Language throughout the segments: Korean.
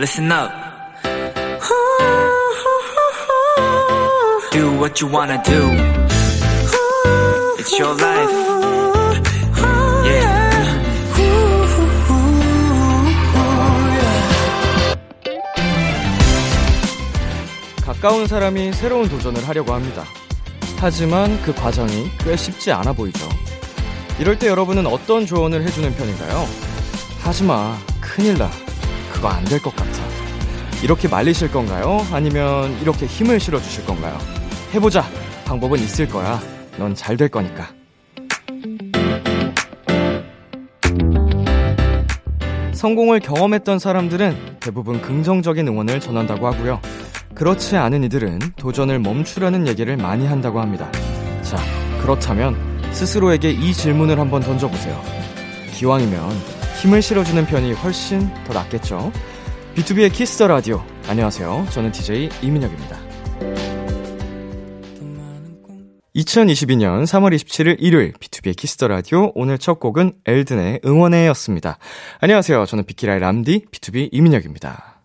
listen up. Do what you wanna do. It's your life. Yeah. 가까운 사람이 새로운 도전을 하려고 합니다. 하지만 그 과정이 꽤 쉽지 않아 보이죠. 이럴 때 여러분은 어떤 조언을 해주는 편인가요? 하지마, 큰일 나. 그거 안 될 것 같아. 이렇게 말리실 건가요? 아니면 이렇게 힘을 실어 주실 건가요? 해보자. 방법은 있을 거야. 넌 잘 될 거니까. 성공을 경험했던 사람들은 대부분 긍정적인 응원을 전한다고 하고요. 그렇지 않은 이들은 도전을 멈추라는 얘기를 많이 한다고 합니다. 자, 그렇다면 스스로에게 이 질문을 한번 던져보세요. 기왕이면 힘을 실어주는 편이 훨씬 더 낫겠죠? B2B의 키스터 라디오. 안녕하세요. 저는 DJ 이민혁입니다. 2022년 3월 27일 일요일 B2B의 키스터 라디오 오늘 첫 곡은 엘든의 응원해였습니다. 안녕하세요. 저는 비키라의 람디 BTOB 이민혁입니다.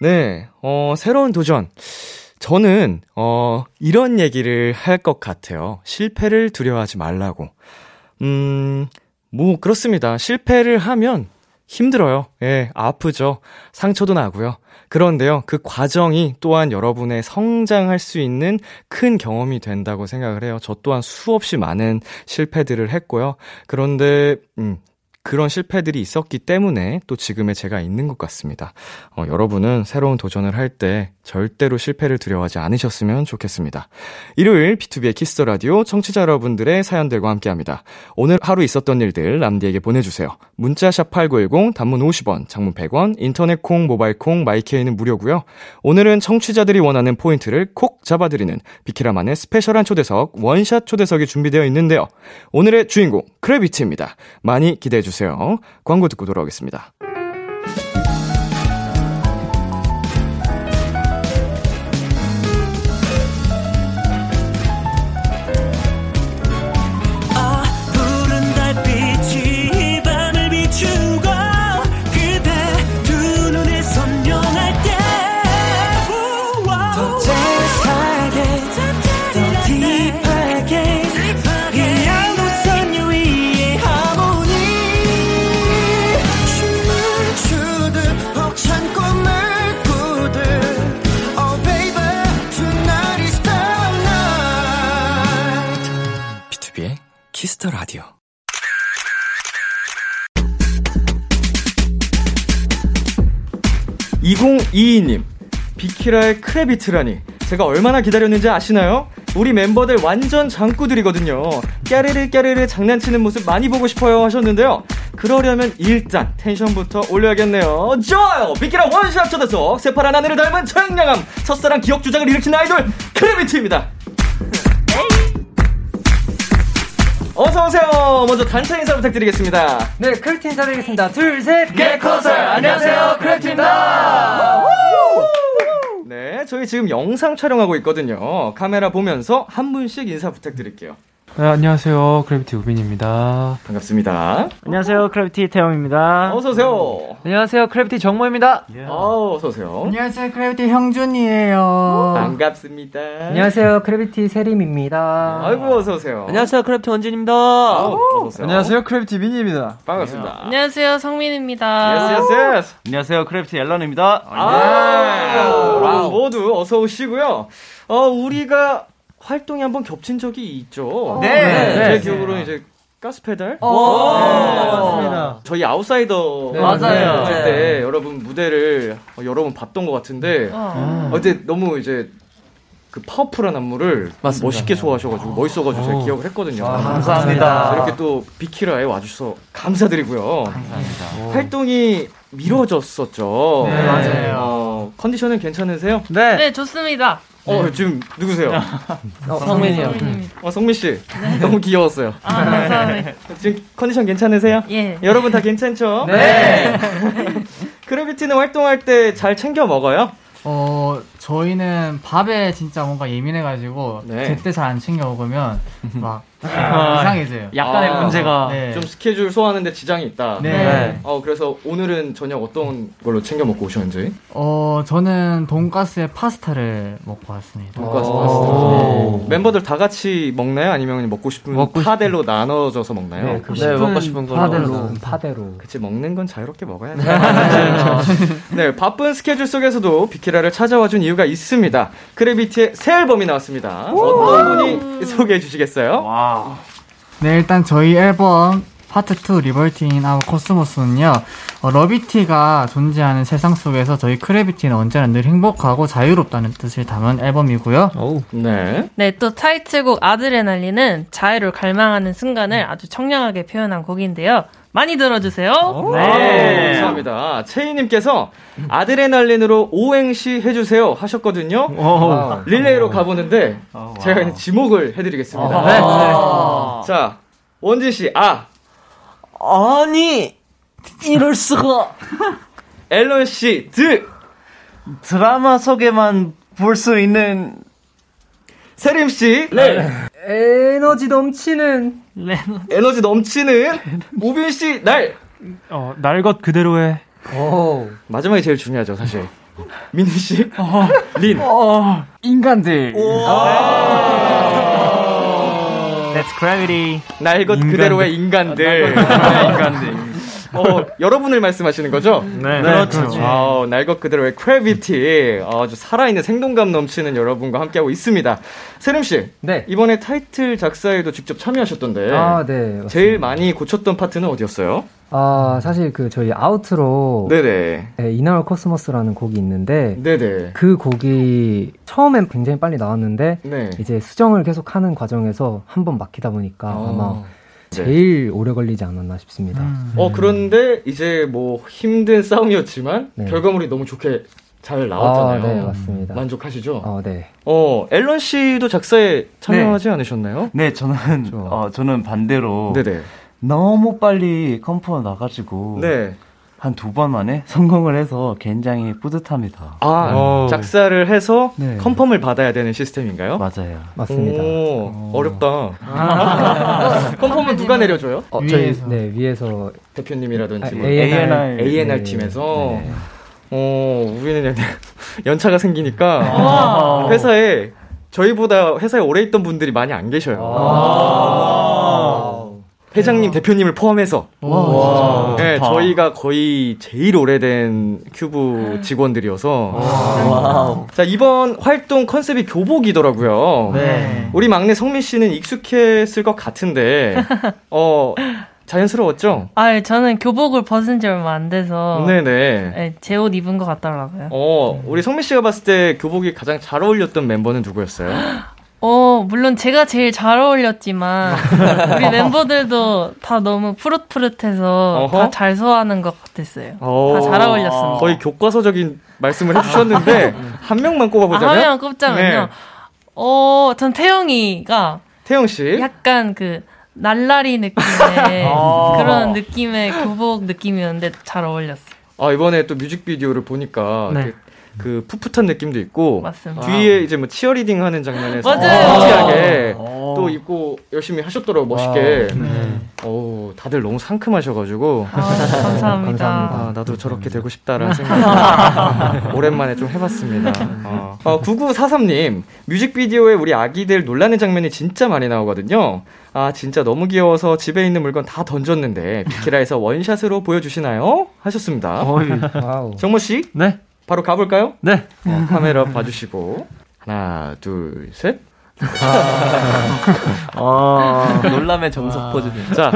네, 어, 새로운 도전. 저는, 어, 이런 얘기를 할 것 같아요. 실패를 두려워하지 말라고. 음, 뭐, 그렇습니다. 실패를 하면 힘들어요. 예, 아프죠. 상처도 나고요. 그런데요, 그 과정이 또한 여러분의 성장할 수 있는 큰 경험이 된다고 생각을 해요. 저 또한 수없이 많은 실패들을 했고요. 그런데, 음, 그런 실패들이 있었기 때문에 또 지금의 제가 있는 것 같습니다. 어, 여러분은 새로운 도전을 할 때 절대로 실패를 두려워하지 않으셨으면 좋겠습니다. 일요일 B2B의 키스터 라디오 청취자 여러분들의 사연들과 함께 합니다. 오늘 하루 있었던 일들 람디에게 보내주세요. 문자샵 8910 단문 50원, 장문 100원, 인터넷 콩, 모바일 콩, 마이 K는 무료고요. 오늘은 청취자들이 원하는 포인트를 콕 잡아드리는 비키라만의 special한 초대석, 원샷 초대석이 준비되어 있는데요. 오늘의 주인공, 크래비티입니다. 많이 기대해 주세요. 주세요. 광고 듣고 돌아오겠습니다. 키스 더 라디오. 2022님, 비키라의 크래비티라니. 제가 얼마나 기다렸는지 아시나요? 우리 멤버들 완전 장꾸들이거든요. 깨르르 깨르르 장난치는 모습 많이 보고 싶어요 하셨는데요. 그러려면 일단 텐션부터 올려야겠네요. 좋아요! 비키라 원샷 초대석, 새파란 하늘을 닮은 청량함, 첫사랑 기억 조작을 일으킨 아이돌 크래비티입니다. 어서오세요. 먼저 단체 인사 부탁드리겠습니다. 네, 크래비티 인사드리겠습니다. 둘, 셋, 개커슬! 안녕하세요, 크래비티입니다. 네, 저희 지금 영상 촬영하고 있거든요. 카메라 보면서 한 분씩 인사 부탁드릴게요. 네, 안녕하세요. 크래비티 우빈입니다. 반갑습니다. 안녕하세요. 크래비티 태영입니다. 어서오세요. 안녕하세요. 크래비티 정모입니다. 예. 어, 어서오세요. 안녕하세요. 크래비티 형준이에요. 반갑습니다. 안녕하세요. 크래비티 세림입니다. 아이고, 어서오세요. 안녕하세요. 크래비티 원진입니다. 어서오세요. 안녕하세요. 크래비티 민희입니다. 반갑습니다. 안녕하세요. 성민입니다. yes, yes. 안녕하세요. 크래비티 앨런입니다. 아, 모두 어서 오시고요. 어, 우리가 활동이 한번 겹친 적이 있죠. 네. 네. 네. 제 기억으로는 이제 가스 페달? 어, 네. 맞습니다. 저희 아웃사이더 네, 맞아요. 할 네. 때 여러분 무대를 어, 여러 번 봤던 것 같은데 어. 어때 너무 이제 그 파워풀한 안무를 맞습니다. 멋있게 소화하셔가지고 멋있어가지고 제가 기억을 했거든요. 아, 감사합니다. 이렇게 또 비키라에 와주셔서 감사드리고요. 감사합니다. 활동이 미뤄졌었죠. 네, 맞아요. 어, 컨디션은 괜찮으세요? 네. 네, 좋습니다. 어, 지금 누구세요? 어, 성민이요. 어, 성민 씨. 너무 귀여웠어요. 아, 감사합니다. 지금 컨디션 괜찮으세요? 예. 여러분 다 괜찮죠? 네. 크래비티는 활동할 때 잘 챙겨 먹어요? 어, 저희는 밥에 진짜 뭔가 예민해가지고 네. 제때 잘 안 챙겨 먹으면 막 아, 이상해져요. 약간의 아, 문제가. 네. 좀 스케줄 소화하는데 지장이 있다. 네. 네. 어, 그래서 오늘은 저녁 어떤 걸로 챙겨 먹고 오셨는지? 어, 저는 돈가스에 파스타를 먹고 왔습니다. 돈가스 오. 파스타. 네. 멤버들 다 같이 먹나요? 아니면 먹고 싶은 먹고 싶- 파델로 나눠져서 먹나요? 네, 네, 먹고 싶은 걸로. 파대로. 파대로. 그치 먹는 건 자유롭게 먹어야지. 네 바쁜 스케줄 속에서도 비키라를 찾아와준 이유가 있습니다. 크래비티의 새 앨범이 나왔습니다. 어떤 분이 소개해 주시겠어요? 와. 네, 일단 저희 앨범 파트 2 Liberty In Our Cosmos는요. 어, 러비티가 존재하는 세상 속에서 저희 크래비티는 언제나 늘 행복하고 자유롭다는 뜻을 담은 앨범이고요. 네. 네, 또 타이틀곡 아드레날린은 자유를 갈망하는 순간을 아주 청량하게 표현한 곡인데요. 많이 들어주세요. 네. 감사합니다. 채희님께서 아드레날린으로 오행시 해주세요 하셨거든요. 릴레이로 가보는데 제가 그냥 지목을 해드리겠습니다. 네. 자 원진 씨 아. 아니, 이럴 수가. 앨런 씨 드. 드라마 속에만 볼 수 있는 세림 씨 네. 에너지 넘치는. 에너지 넘치는 우빈 씨 날. 어, 날 것 그대로의 오. 마지막이 제일 중요하죠, 사실. 민희 씨, 린. 인간들. That's 크래비티. 날 것 그대로의 인간들. 인간들. 어, 여러분을 말씀하시는 거죠? 네. 그렇죠. 아, 날것 그대로의 크래비티. 아주 살아있는 생동감 넘치는 여러분과 함께하고 있습니다. 세림 씨, 네. 이번에 타이틀 작사에도 직접 참여하셨던데. 아, 네. 맞습니다. 제일 많이 고쳤던 파트는 어디였어요? 아, 사실 그 저희 아우트로 네네. 네, 이나얼 코스모스라는 곡이 있는데 네네. 그 곡이 처음엔 굉장히 빨리 나왔는데 네. 이제 수정을 계속 하는 과정에서 한 번 막히다 보니까 어. 아마 네. 제일 오래 걸리지 않았나 싶습니다. 어, 그런데 이제 뭐 힘든 싸움이었지만 네. 결과물이 너무 좋게 잘 아, 나왔잖아요. 네, 맞습니다. 만족하시죠? 어, 네. 어, 앨런 씨도 작사에 참여하지 않으셨나요? 네, 저는. 어, 저는 반대로 네네. 너무 빨리 컴포가 나가지고 네. 한 두 번 만에 성공을 해서 굉장히 뿌듯합니다. 아, 오. 작사를 해서 네. 컨펌을 받아야 되는 시스템인가요? 맞아요. 맞습니다. 오, 어렵다. 컨펌은 누가 내려줘요? 어, 저희 위에서. 네, 위에서 대표님이라든지 아, 뭐 A&R, A&R 네. 팀에서 네. 어, 우리는 연- 연차가 생기니까 회사에 저희보다 회사에 오래 있던 분들이 많이 안 계셔요. 회장님, 대표님을 포함해서. 와, 네. 저희가 거의 제일 오래된 큐브 직원들이어서. 자, 이번 활동 컨셉이 교복이더라고요. 네. 우리 막내 성민 씨는 익숙했을 것 같은데, 어, 자연스러웠죠? 아, 저는 교복을 벗은 지 얼마 안 돼서 네네. 네, 제옷 입은 것 같더라고요. 어, 우리 성민 씨가 봤을 때 교복이 가장 잘 어울렸던 멤버는 누구였어요? 어, 물론 제가 제일 잘 어울렸지만 우리 멤버들도 다 너무 푸릇푸릇해서 어허. 다잘 소화하는 것 같았어요. 어, 다잘 어울렸습니다. 거의 교과서적인 말씀을 해주셨는데, 한 명만 아, 꼽아보자면? 하면 꼽자면요. 네. 어, 전 태영이가 태영 씨. 약간 그 날라리 느낌의 아. 그런 느낌의 교복 느낌이었는데 잘 어울렸어요. 아, 이번에 또 뮤직비디오를 보니까, 네. 그, 그 풋풋한 느낌도 있고, 맞습니다. 뒤에 이제 뭐 치어리딩 하는 장면에서 맞아요. 섹시하게 어. 또 입고 열심히 하셨더라고 멋있게. 어 다들 너무 상큼하셔가지고 아, 감사합니다. 감사합니다. 아 나도 저렇게 되고 싶다라는 생각 오랜만에 좀 해봤습니다. 어. 어, 9943님 뮤직비디오에 우리 아기들 놀라는 장면이 진짜 많이 나오거든요. 아 진짜 너무 귀여워서 집에 있는 물건 다 던졌는데 비키라에서 원샷으로 보여주시나요? 하셨습니다. 정모 씨 네. 바로 가볼까요? 네. 어, 카메라 봐주시고 하나 둘 셋. 어. 놀람의 정석 포즈. 자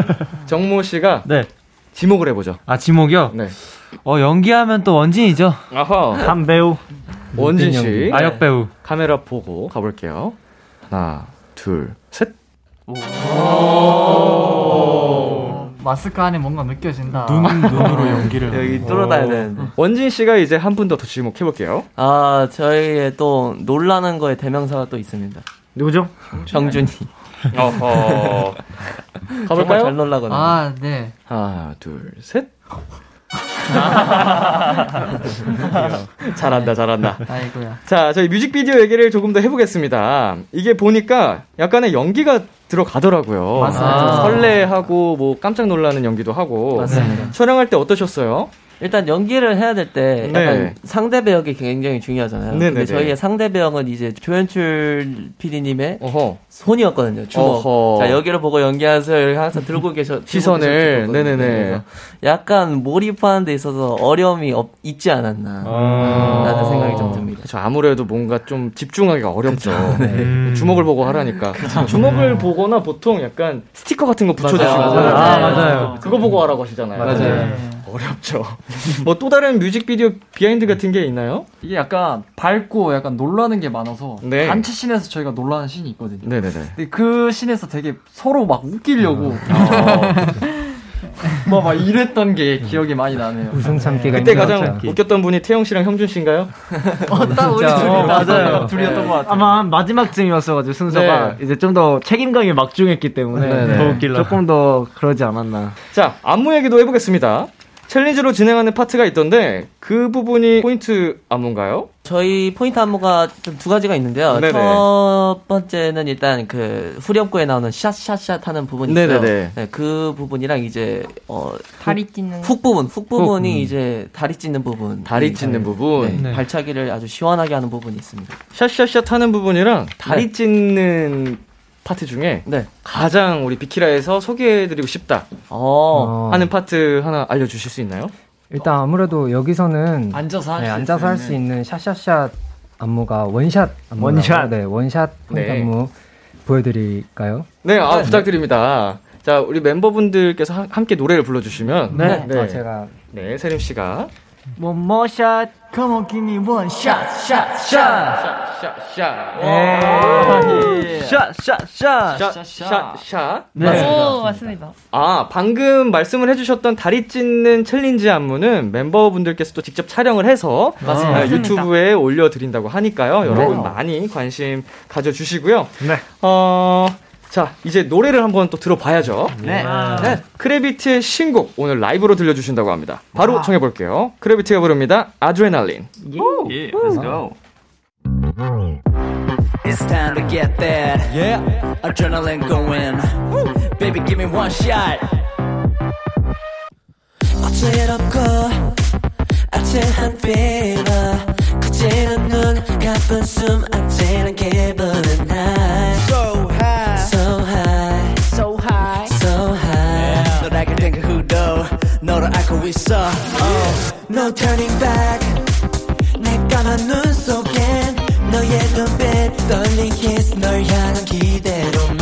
정모 씨가 네. 지목을 해보죠. 아, 지목이요? 네. 어, 연기하면 또 원진이죠. 아하 한 배우. 원진 씨 아역 배우. 카메라 보고 가볼게요. 하나 둘 셋. 마스크 안에 뭔가 느껴진다. 눈, 눈으로 연기를. 여기 뚫어놔야 되는데. 원진 씨가 이제 한 분 더더 지목해 볼게요. 아, 저희의 또 놀라는 거에 대명사가 또 있습니다. 누구죠? 형준이. 어허. 정말 잘 가볼까요? 놀라거든요. 아, 네. 하나 둘 셋. 잘한다 잘한다. 아이고야. 자, 저희 뮤직비디오 얘기를 조금 더 해보겠습니다. 이게 보니까 약간의 연기가 들어가더라고요. 맞습니다. 설레하고 뭐 깜짝 놀라는 연기도 하고. 맞습니다. 촬영할 때 어떠셨어요? 일단 연기를 해야 될때 네. 약간 상대 배역이 굉장히 중요하잖아요. 네네네. 근데 저희의 상대 배역은 이제 조연출 PD님의 어허. 손이었거든요. 주먹. 어허. 자 여기를 보고 연기하세요. 항상 들고 계셔. 들고 시선을, 계셨거든요. 네네네. 약간 몰입하는 데 있어서 어려움이 없, 있지 않았나. 아. 라는 생각이 좀 듭니다. 그쵸, 아무래도 뭔가 좀 집중하기가 어렵죠. 네. 음. 주먹을 보고 하라니까. 주먹을 보거나 보통 약간 스티커 같은 거 붙여주시고. 맞아요. 아, 맞아요. 그거 보고 하라고 하시잖아요. 맞아요. 어렵죠. 뭐 또 다른 뮤직비디오 비하인드 같은 게 있나요? 이게 약간 밝고 약간 놀라는 게 많아서 네. 단체 씬에서 저희가 놀라는 씬이 있거든요. 네네 네. 근데 그 씬에서 되게 서로 막 웃기려고 아. 막, 막 이랬던 게 기억이 많이 나네요. 웃음 참기가 그때 힘들었죠. 가장 웃겼던 분이 태영 씨랑 형준 씨인가요? 딱 우리 둘이 어, 맞아요. 둘이었던 것 같아요. 아마 한 마지막쯤이었어가지고 순서가 네. 이제 좀 더 책임감이 막중했기 때문에 네네. 조금 더 그러지 않았나. 자, 안무 얘기도 해보겠습니다. 챌린지로 진행하는 파트가 있던데 그 부분이 포인트 안무인가요? 저희 포인트 안무가 좀 두 가지가 있는데요. 네네. 첫 번째는 일단 그 후렴구에 나오는 샷샷샷 하는 부분이 있어요. 네네네. 네, 그 부분이랑 이제 어 다리 찢는 훅 부분, 훅 부분이 훅. 이제 다리 찢는 부분. 다리 찢는 부분. 네, 발차기를 아주 시원하게 하는 부분이 있습니다. 샷샷샷 하는 부분이랑 다리 네. 찢는 파트 중에 네. 가장 우리 비키라에서 소개해드리고 싶다 어. 어, 하는 파트 하나 알려주실 수 있나요? 일단 아무래도 여기서는 앉아서 할 네, 수 앉아서 할 수 있는 샷샷샷 안무가 원샷 안무 원샷. 네 원샷 네. 안무 보여드릴까요? 네, 아, 부탁드립니다. 자, 우리 멤버분들께서 하- 함께 노래를 불러주시면. 네, 네. 아, 제가 네, 세림 씨가. One more shot. Come on, give me one shot. 샷샷. 샷 샷 샷. 샷샷샷. 오 맞습니다. 아, 방금 말씀을 해주셨던 다리 찢는 챌린지 안무는 멤버분들께서도 직접 촬영을 해서 아, 맞습니다. 유튜브에 올려드린다고 하니까요. 여러분 많이 관심 가져주시고요. 어, 자, 이제 노래를 한번 또 들어봐야죠. 네. 네. 크래비티의 신곡 오늘 라이브로 들려주신다고 합니다. 바로 청해볼게요. 크래비티가 부릅니다. 아드레날린. Yeah, let's go. It's time to get that. Yeah. Adrenaline going. Baby, give me one shot. 어지럽고 아찔한 fever 커지는 눈 가쁜 숨 아찔한 기분은 high 너를 알고 있어 oh. No turning back 내 까만 눈 속엔 너의 눈빛 떨린 kiss 널 향한 기대로만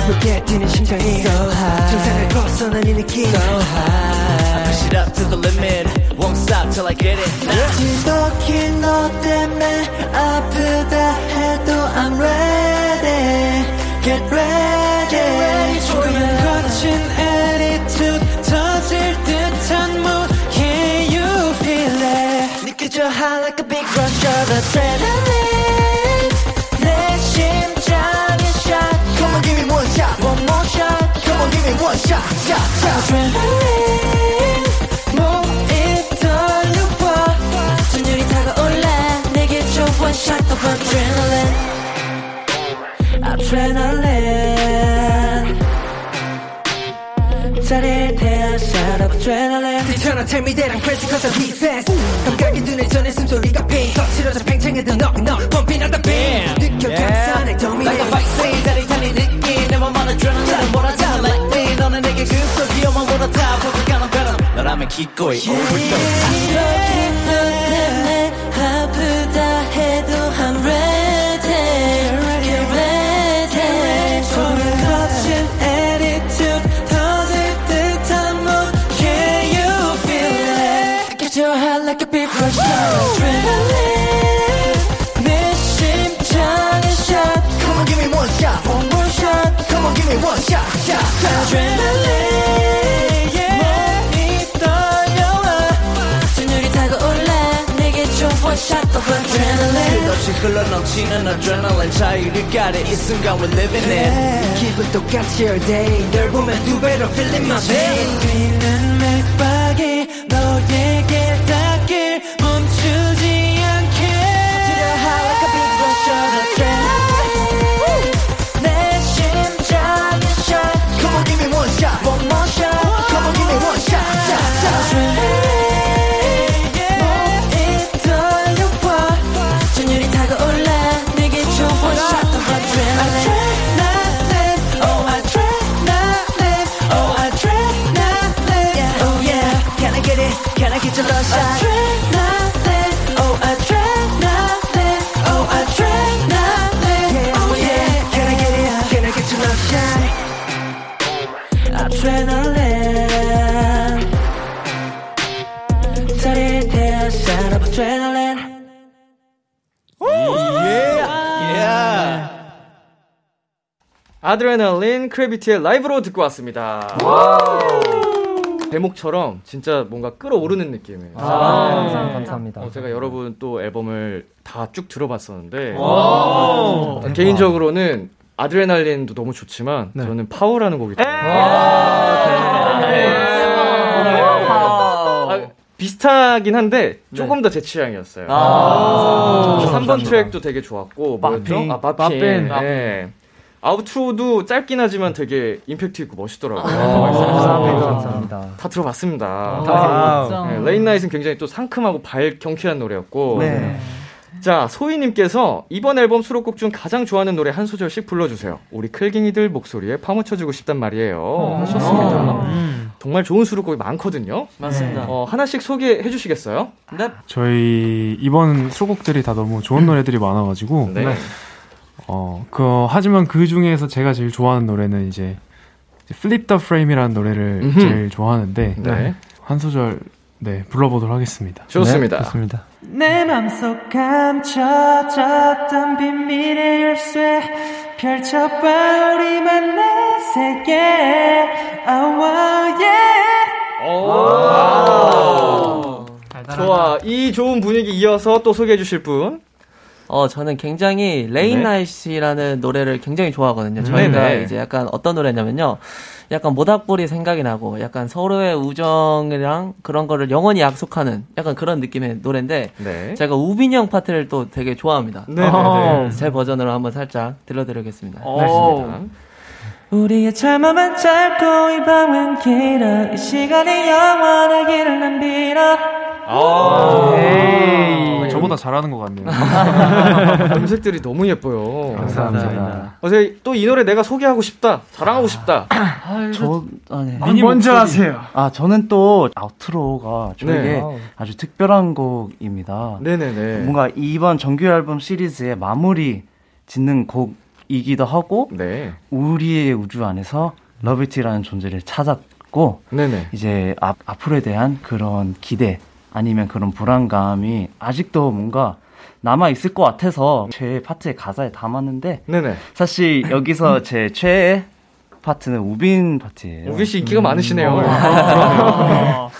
가볍게 뛰는 심장이 so high 정상을 벗어난 이 느낌 so high I push it up to the limit won't stop till I get it 지독히 너 때문에 아프다 해도 I'm ready get ready 조금은 거친 adrenaline 자리에 대한 of adrenaline Tryna tell me that I'm crazy cause I be fast 감각이 눈에 전해 숨소리가 빙 거칠어져 팽창해도 knock bumping on the beat 느껴 감싸 내 덤이 Like a vaccine 짜릿한 이 느낌 내 맘만 adrenaline 몰아자 like me 너는 내게 그 속이어만 몰아타 포착하는 배름 너라면 기꺼이 overdose 이렇게 끝없이 흘러넘치는 adrenaline 자유를 가려 이 순간 we're living it 기분 똑같이 all day 널 보면 두 배로 feeling my pain 뛰는 맥박이 너에게 아드레날린 크래비티의 라이브로 듣고 왔습니다. 제목처럼 진짜 뭔가 끌어오르는 느낌이에요. 아, 네. 감사합니다. 어, 제가 여러분 또 앨범을 다 쭉 들어봤었는데 와. 어, 개인적으로는 아드레날린도 너무 좋지만 저는 파워라는 곡이 더 아, 비슷하긴 한데 조금 더 제 취향이었어요. 아. 저 3번 감사합니다. 트랙도 되게 좋았고 뭐였죠? 마핑. 아, 마핑. 마펜. 네. outro도 짧긴 하지만 되게 임팩트 있고 멋있더라고요. 감사합니다. 감사합니다. 다 들어봤습니다. Wow. 네, Late Night은 굉장히 또 상큼하고 밝 경쾌한 노래였고. 네. 자, 소희님께서 이번 앨범 수록곡 중 가장 좋아하는 노래 한 소절씩 불러주세요. 우리 클갱이들 목소리에 파묻혀주고 싶단 말이에요. 하셨습니다. 정말 좋은 수록곡이 많거든요. 맞습니다. 어, 하나씩 소개해 주시겠어요? 네. 저희 이번 수록곡들이 다 너무 좋은 노래들이 많아가지고 네. 어, 그 하지만 그 중에서 제가 제일 좋아하는 노래는 이제 Flip the Frame이라는 노래를 음흠. 제일 좋아하는데 네. 한 소절 네 불러보도록 하겠습니다. 좋습니다. 네, 좋습니다. 내 맘속 감춰졌던 비밀의 열쇠 펼쳐봐 우리만의 세계 oh, yeah. 좋아. 이 좋은 분위기 이어서 또 소개해 주실 분. 어, 저는 굉장히 Late Night이라는 노래를 굉장히 좋아하거든요. 저희가 네네. 이제 약간 어떤 노래냐면요. 약간 모닥불이 생각이 나고 약간 서로의 우정이랑 그런 거를 영원히 약속하는 약간 그런 느낌의 노래인데 네. 제가 우빈이 형 파트를 또 되게 좋아합니다. 네네네. 어, 제 버전으로 한번 살짝 들려드리겠습니다. 알겠습니다. 우리의 젊음은 짧고 이 밤은 길어 이 시간이 영원하기를 난 빌어 아, 저보다 잘하는 것 같네요. 음색들이 너무 예뻐요. 감사합니다. 어제 또 이 노래 내가 소개하고 싶다. 자랑하고 싶다. 저, 아, 네. 민희 먼저 목소리. 하세요. 아, 저는 또 outro가 저에게 네. 아주 특별한 곡입니다. 네네네. 뭔가 이번 정규 앨범 시리즈의 마무리 짓는 곡 이기도 하고, 네. 우리의 우주 안에서 러비티라는 존재를 찾았고, 네네. 이제 앞, 앞으로에 대한 그런 기대, 아니면 그런 불안감이 아직도 뭔가 남아 있을 것 같아서 최애 파트의 가사에 담았는데 네네. 사실 여기서 제 최애 파트는 우빈 파트예요. 우빈 씨 인기가 많으시네요.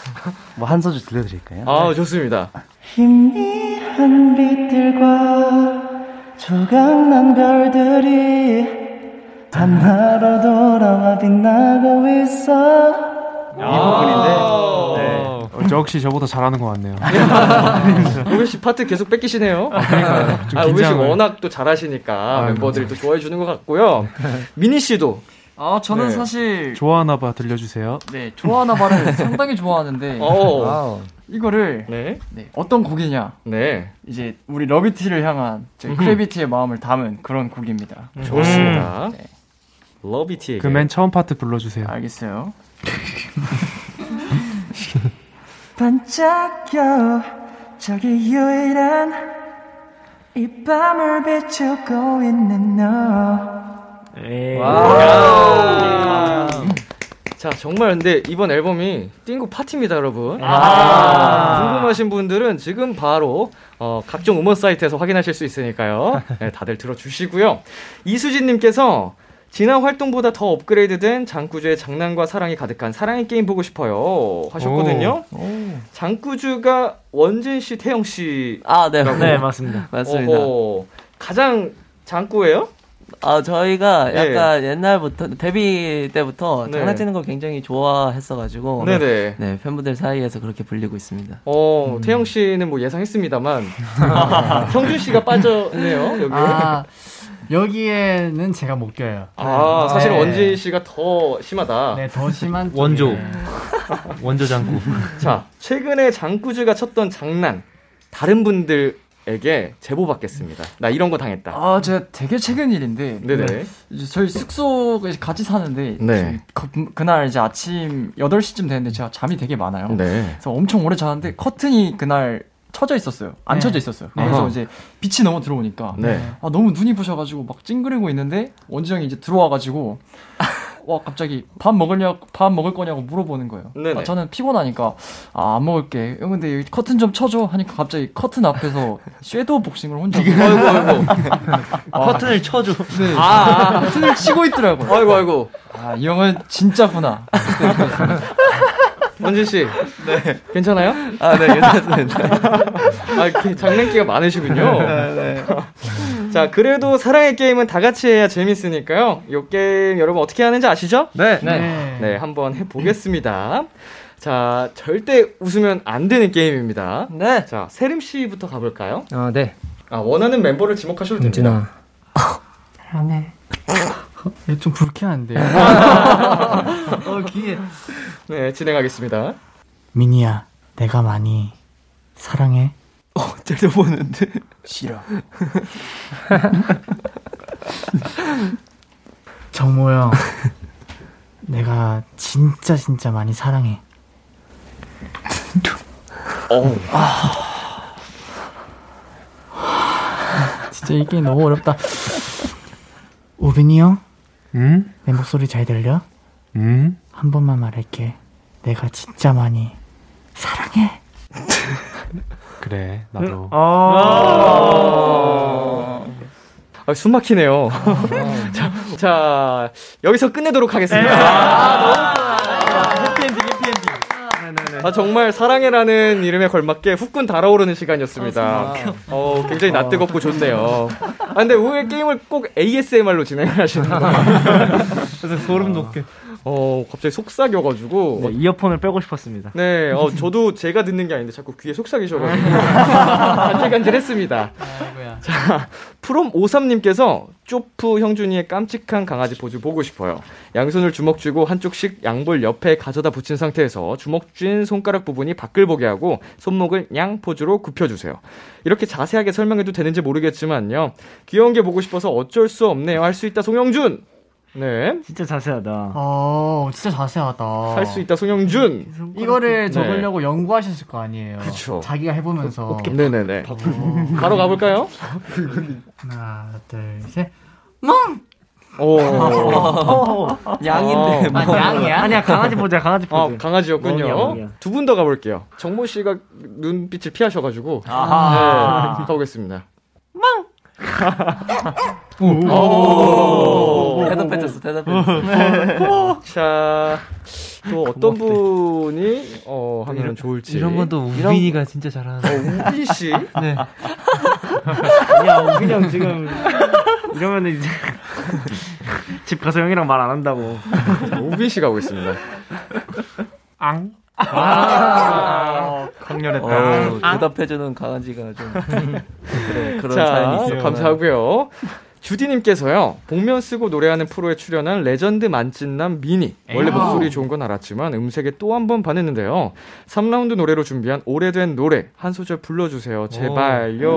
뭐한 소절 들려드릴까요? 아, 좋습니다. 희미한 빛들과 조각난 별들이 하나로 돌아와 빛나고 있어 이 부분인데 네. 어, 저 역시 저보다 잘하는 것 같네요. 우빈 씨 파트 계속 뺏기시네요. 좀 아, 우빈 씨. 워낙 또 잘하시니까 멤버들이 또 좋아해 주는 것 같고요. 민희 씨도. 아, 저는 네. 사실 좋아하나 봐 들려주세요. 네, 좋아하나 봐를 상당히 좋아하는데 오. 이거를 네. 네, 어떤 곡이냐? 네. 이제 우리 러비티를 향한 저희 음흠. 크래비티의 마음을 담은 그런 곡입니다. 좋습니다. 네. 러비티에게. 그 맨 처음 파트 불러주세요. 알겠어요. 반짝여 저기 유일한 이 밤을 비추고 있는 너 와. 자, 정말 근데 이번 앨범이 띵곡 파티입니다, 여러분. 아. 궁금하신 분들은 지금 바로 어, 각종 음원 사이트에서 확인하실 수 있으니까요. 네, 다들 들어주시고요. 이수진님께서 지난 활동보다 더 업그레이드된 장구주의 장난과 사랑이 가득한 사랑의 게임 보고 싶어요 하셨거든요. 장구주가 원진 씨, 태영 씨. 아, 네. 네, 맞습니다. 맞습니다. 어허, 가장 장구예요? 아, 저희가 네. 약간 옛날부터, 데뷔 때부터 네. 장난치는 걸 굉장히 좋아했어가지고. 네네. 네, 팬분들 사이에서 그렇게 불리고 있습니다. 어, 태영 씨는 뭐 예상했습니다만 형준 씨가 빠졌네요 여기. 아, 여기에는 제가 못 껴요. 아, 사실은 네. 원진 씨가 더 심하다. 네, 더 심한. 원조. 원조 장구. 자, 최근에 장구즈가 쳤던 장난 다른 분들 에게 제보 받겠습니다. 나 이런 거 당했다. 아, 제가 되게 최근 일인데. 네네. 이제 저희 숙소에 같이 사는데. 네. 그, 그날 이제 아침 8시쯤 되는데 제가 잠이 되게 많아요. 네. 그래서 엄청 오래 자는데 커튼이 그날 쳐져 있었어요. 안 네. 쳐져 있었어요. 그래서 아하. 이제 빛이 너무 들어오니까 네. 아 너무 눈이 부셔 가지고 막 찡그리고 있는데 원지 형이 이제 들어와 가지고 와 갑자기 밥 먹으냐 밥 먹을 거냐고 물어보는 거예요. 네네. 아, 저는 피곤하니까 아 안 먹을게. 형 근데 여기 커튼 좀 쳐줘 하니까 갑자기 커튼 앞에서 섀도우 복싱을 혼자. 아이고 아이고. 커튼을 쳐줘. 네. 아, 아. 커튼을 치고 있더라고요. 아이고 아이고. 아이 형은 진짜구나. 원진 씨, 네 괜찮아요? 아, 네, 괜찮습니다. 아, 이렇게 장난기가 많으시군요. 네. 자, 그래도 사랑의 게임은 다 같이 해야 재밌으니까요. 이 게임 여러분 어떻게 하는지 아시죠? 네. 네. 네, 한번 해보겠습니다. 자, 절대 웃으면 안 되는 게임입니다. 네. 자, 세림 씨부터 가볼까요? 아, 네. 아, 원하는 멤버를 지목하셔도 됩니다. 얘좀 불쾌한데. 어, 귀에. 네, 진행하겠습니다. 미니야, 내가 많이 사랑해. 어, 때려보는데. 싫어. 정모형, 내가 진짜 진짜 많이 사랑해. 어. 진짜 이 게임 너무 어렵다. 우빈이 형, 음? 내 목소리 잘 들려? 음? 한 번만 말할게. 내가 진짜 많이 사랑해. 그래, 나도. 아, 숨 막히네요. 자, 자, 여기서 끝내도록 하겠습니다. 해피엔딩 해피엔딩. 아, 정말 사랑해라는 이름에 걸맞게 후끈 달아오르는 시간이었습니다. 어, 굉장히 낯뜨겁고 좋네요. 아, 근데 왜 게임을 꼭 ASMR로 진행을 하시는 거예요? 그래서 소름 돋게. 어, 갑자기 속삭여가지고. 네, 이어폰을 빼고 싶었습니다. 네, 어, 저도 제가 듣는 게 아닌데 자꾸 귀에 속삭이셔가지고. 간질간질했습니다. 자, 프롬 53님께서 쪼프 형준이의 깜찍한 강아지 포즈 보고 싶어요. 양손을 주먹 쥐고 한쪽씩 양볼 옆에 가져다 붙인 상태에서 주먹 쥔 손가락 부분이 밖을 보게 하고 손목을 양 포즈로 굽혀주세요. 이렇게 자세하게 설명해도 되는지 모르겠지만요. 귀여운 게 보고 싶어서 어쩔 수 없네요. 할 수 있다, 송영준! 네. 진짜 자세하다. 어, 진짜 자세하다. 할수 있다, 송영준! 이거를 네. 적으려고 연구하셨을 거 아니에요. 그쵸. 자기가 해보면서. 네네네. 바로 가볼까요? 하나, 둘, 셋. 오. 양인데. 어. 아, 양이야? 아니야, 강아지 보자, 강아지 아, 포즈. 강아지였군요. 두 분 더 가볼게요. 정모 씨가 눈빛을 피하셔가지고. 아하. 네, 가보겠습니다. 오. 대답해줬어, 대답해줬어. 자, 또 어떤 분이, 어, 하면 좋을지. 이런 건 또 우빈이가 진짜 잘하는. 어, 우빈 씨? 네. 야, 우빈이 형 지금 이러면은 이제 집 가서 형이랑 말 안 한다고. 자, 우빈 씨 가고 있습니다. 앙. 아, 강렬했다. 어, 대답해주는 강아지가 좀. 그래, 그런 자, 사연이 있어. 감사하고요. 주디님께서요, 복면 쓰고 노래하는 프로에 출연한 레전드 만찢남 민희. 원래. 목소리 좋은 건 알았지만 음색에 또 한 번 반했는데요. 3라운드 노래로 준비한 오래된 노래 한 소절 불러주세요. 제발요.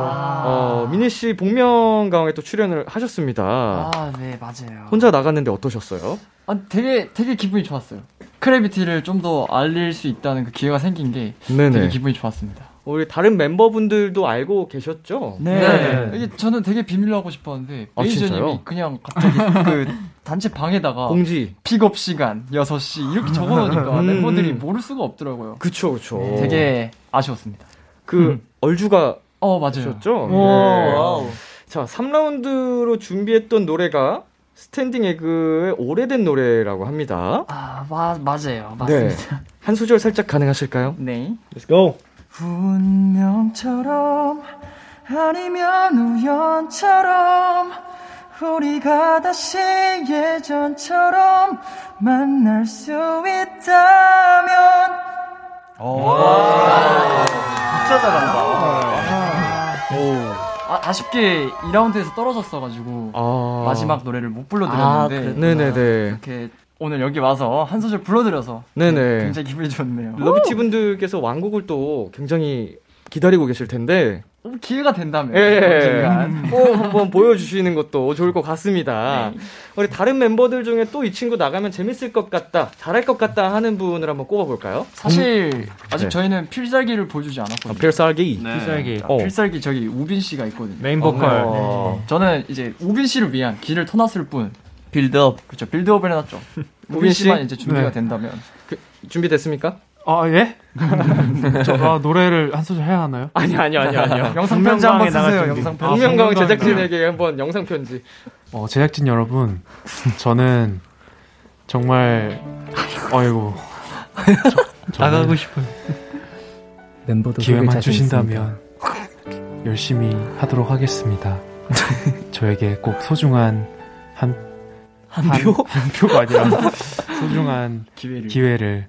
어, 민희 씨 복면 가왕에 또 출연을 하셨습니다. 아, 네, 맞아요. 혼자 나갔는데 어떠셨어요? 아, 되게 되게 기분이 좋았어요. 크래비티를 좀 더 알릴 수 있다는 그 기회가 생긴 게 네네. 되게 기분이 좋았습니다. 우리 다른 멤버분들도 알고 계셨죠? 네. 이게 저는 되게 비밀로 하고 싶었는데 아, 매니저님이? 그냥 갑자기 그 단체 방에다가 공지. 픽업 시간 6시 이렇게 적어놓으니까 음, 멤버들이 음. 모를 수가 없더라고요. 그쵸, 그쵸. 되게 아쉬웠습니다. 그, 얼주가 어, 맞아요. 하셨죠? 오. 네. Wow. 자, 3라운드로 준비했던 노래가 스탠딩 에그의 오래된 노래라고 합니다. 아, 마, 맞아요. 네. 맞습니다. 한 소절 살짝 가능하실까요? 네. Let's go. 운명처럼 아니면 우연처럼 우리가 다시 예전처럼 만날 수 있다면 진짜 잘한다. 아, 아쉽게 2라운드에서 떨어졌어가지고 아. 마지막 노래를 못 아, 불러드렸는데 그랬구나. 네네네. 이렇게 오늘 여기 와서 한 소절 불러드려서 네네. 굉장히 기분이 좋네요. 러비티 분들께서 완곡을 또 굉장히 기다리고 계실 텐데. 기회가 된다면 예, 예. 언젠간. 꼭 한번 보여주시는 것도 좋을 것 같습니다. 우리 다른 멤버들 중에 또 이 친구 나가면 재밌을 것 같다, 잘할 것 같다 하는 분을 한번 꼽아볼까요? 사실 아직 네. 저희는 필살기를 보여주지 않았거든요. 아, 필살기? 네. 필살기. 어. 필살기 저기 우빈 씨가 있거든요. 메인 보컬. 네. 저는 이제 우빈 씨를 위한 길을 터놨을 뿐 빌드업. 그렇죠. 빌드업을 해놨죠. 우빈 씨만 이제 준비가 네. 된다면. 그, 준비됐습니까? 아 예? 저 아, 노래를 한 소절 해야 하나요? 아니 아니요 아니요 아니요. 영상 편지 한번 쓰세요. 영상 편지. 분명강이다. 제작진에게 한번 영상 편지. 어, 제작진 여러분, 저는 정말 어이구 저, 나가고 싶어요. 멤버도 기회만 주신다면 열심히 하도록 하겠습니다. 저에게 꼭 소중한 한, 한 표? 한 표가 아니라 소중한 기회를. 기회를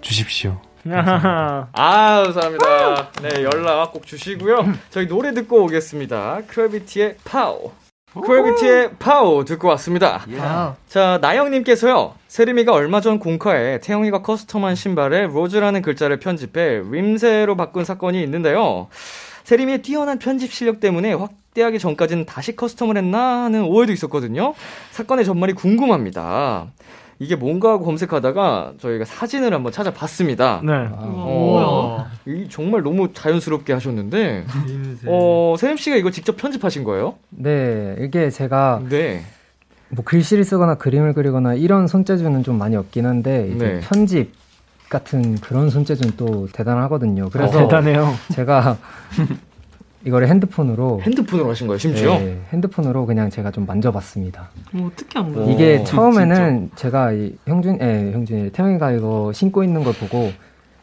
주십시오. 아, 감사합니다. 네, 연락 꼭 주시고요. 저희 노래 듣고 오겠습니다. 크래비티의 파워. 크래비티의 파워 듣고 왔습니다. 아, 자, 나영님께서요. 세림이가 얼마 전 공카에 태영이가 custom한 신발에 Rose라는 글자를 편집해 림새로 바꾼 사건이 있는데요. 세림이의 뛰어난 편집 실력 때문에 확대하기 전까지는 다시 커스텀을 했나 하는 오해도 있었거든요. 사건의 전말이 궁금합니다. 이게 뭔가 하고 검색하다가 저희가 사진을 한번 찾아봤습니다. 네. 어, 이 정말 너무 자연스럽게 하셨는데, 어, 세림 씨가 이거 직접 편집하신 거예요? 네, 이게 제가 네. 뭐 글씨를 쓰거나 그림을 그리거나 이런 손재주는 좀 많이 없긴 한데 이제 네. 편집 같은 그런 손재주는 또 대단하거든요. 그래서 어, 대단해요. 제가 이거를 핸드폰으로 핸드폰으로 하신 거예요, 심지어? 네, 핸드폰으로 그냥 제가 좀 만져봤습니다. 뭐 어떻게 한 거야? 오, 이게 진- 처음에는 제가 이 형준, 예, 형준이 태영이가 이거 신고 있는 걸 보고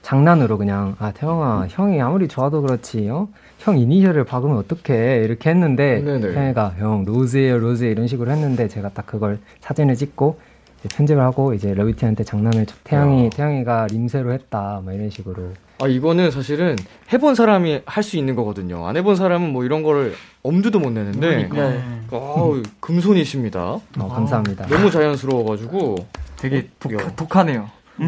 장난으로 그냥 아 태영아 형이 아무리 좋아도 그렇지 어? 형 이니셜을 박으면 어떡해 이렇게 했는데 네네. 태영이가 형 Rose예요 Rose 이런 식으로 했는데 제가 딱 그걸 사진을 찍고 편집을 하고 이제 러비티한테 장난을 쳐- 태영이 야. 태영이가 림새로 했다 막 이런 식으로 아, 이거는 사실은 해본 사람이 할 수 있는 거거든요. 안 해본 사람은 뭐 이런 거를 엄두도 못 내는데. 네. 아우, 금손이십니다. 어, 감사합니다. 너무 자연스러워가지고. 되게 독, 야. 독하네요.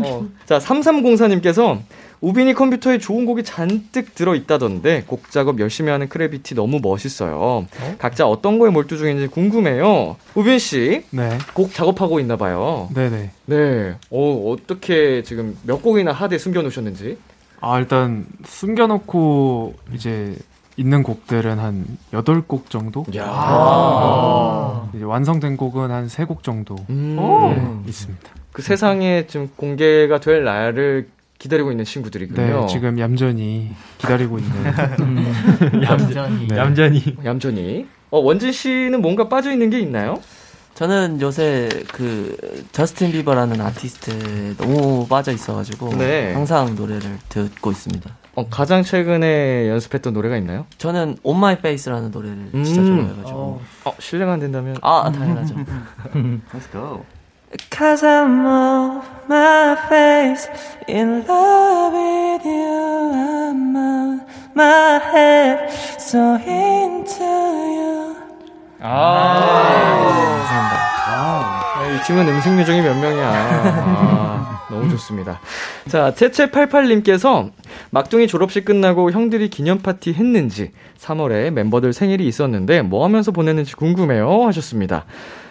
어, 자, 3304님께서 우빈이 컴퓨터에 좋은 곡이 잔뜩 들어있다던데 곡 작업 열심히 하는 크래비티 너무 멋있어요. 각자 어떤 거에 몰두 중인지 궁금해요. 우빈 씨, 네, 곡 작업하고 있나 봐요. 네네. 네. 어, 어떻게 지금 몇 곡이나 하드에 숨겨놓으셨는지? 아 일단 숨겨놓고 이제 있는 곡들은 한 8곡 정도? 야. 아. 이제 완성된 곡은 한 3곡 정도 음. 네, 있습니다. 그 세상에 지금 공개가 될 날을 기다리고 있는 친구들이군요. 네, 지금 얌전히 기다리고 있는 얌전히. 네. 얌전히. 얌전히. 어, 원진 씨는 뭔가 빠져 있는 게 있나요? 저는 요새 그 저스틴 비버라는 아티스트에 너무 빠져 있어가지고 네. 항상 노래를 듣고 있습니다. 어, 가장 최근에 연습했던 노래가 있나요? 저는 On My Face라는 노래를 진짜 음. 좋아해가지고 어, 실례가 안 된다면. 아 당연하죠. Let's go. Cause I'm on my face in love with you. I'm on my head so into you. 아, 이 팀은 음식 요정이 몇 명이야. 아, 너무 좋습니다. 자, 채채88님께서 막둥이 졸업식 끝나고 형들이 기념 파티 했는지 3월에 멤버들 생일이 있었는데 뭐 하면서 보냈는지 궁금해요 하셨습니다.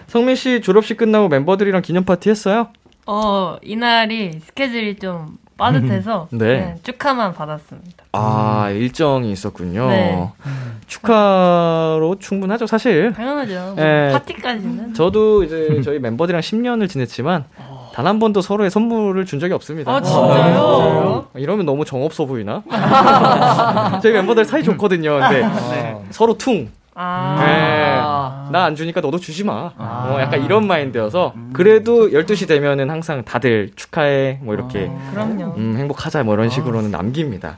성민 씨 졸업식 끝나고 멤버들이랑 기념 파티 했어요? 어, 이날이 스케줄이 좀 빠듯해서 네. 그냥 축하만 받았습니다. 아, 일정이 있었군요. 네. 축하로 충분하죠, 사실. 당연하죠. 뭐 예. 파티까지는. 저도 이제 저희 멤버들이랑 10년을 지냈지만 단 한 번도 서로의 선물을 준 적이 없습니다. 아, 진짜요? 어, 이러면 너무 정없어 보이나? 저희 멤버들 사이 좋거든요. 근데 서로 퉁. 아. 나 안 주니까 너도 주지 마. 어, 약간 이런 마인드여서 그래도 12시 되면은 항상 다들 축하해 뭐 이렇게 그럼요. 음, 행복하자 뭐 이런 식으로는 남깁니다.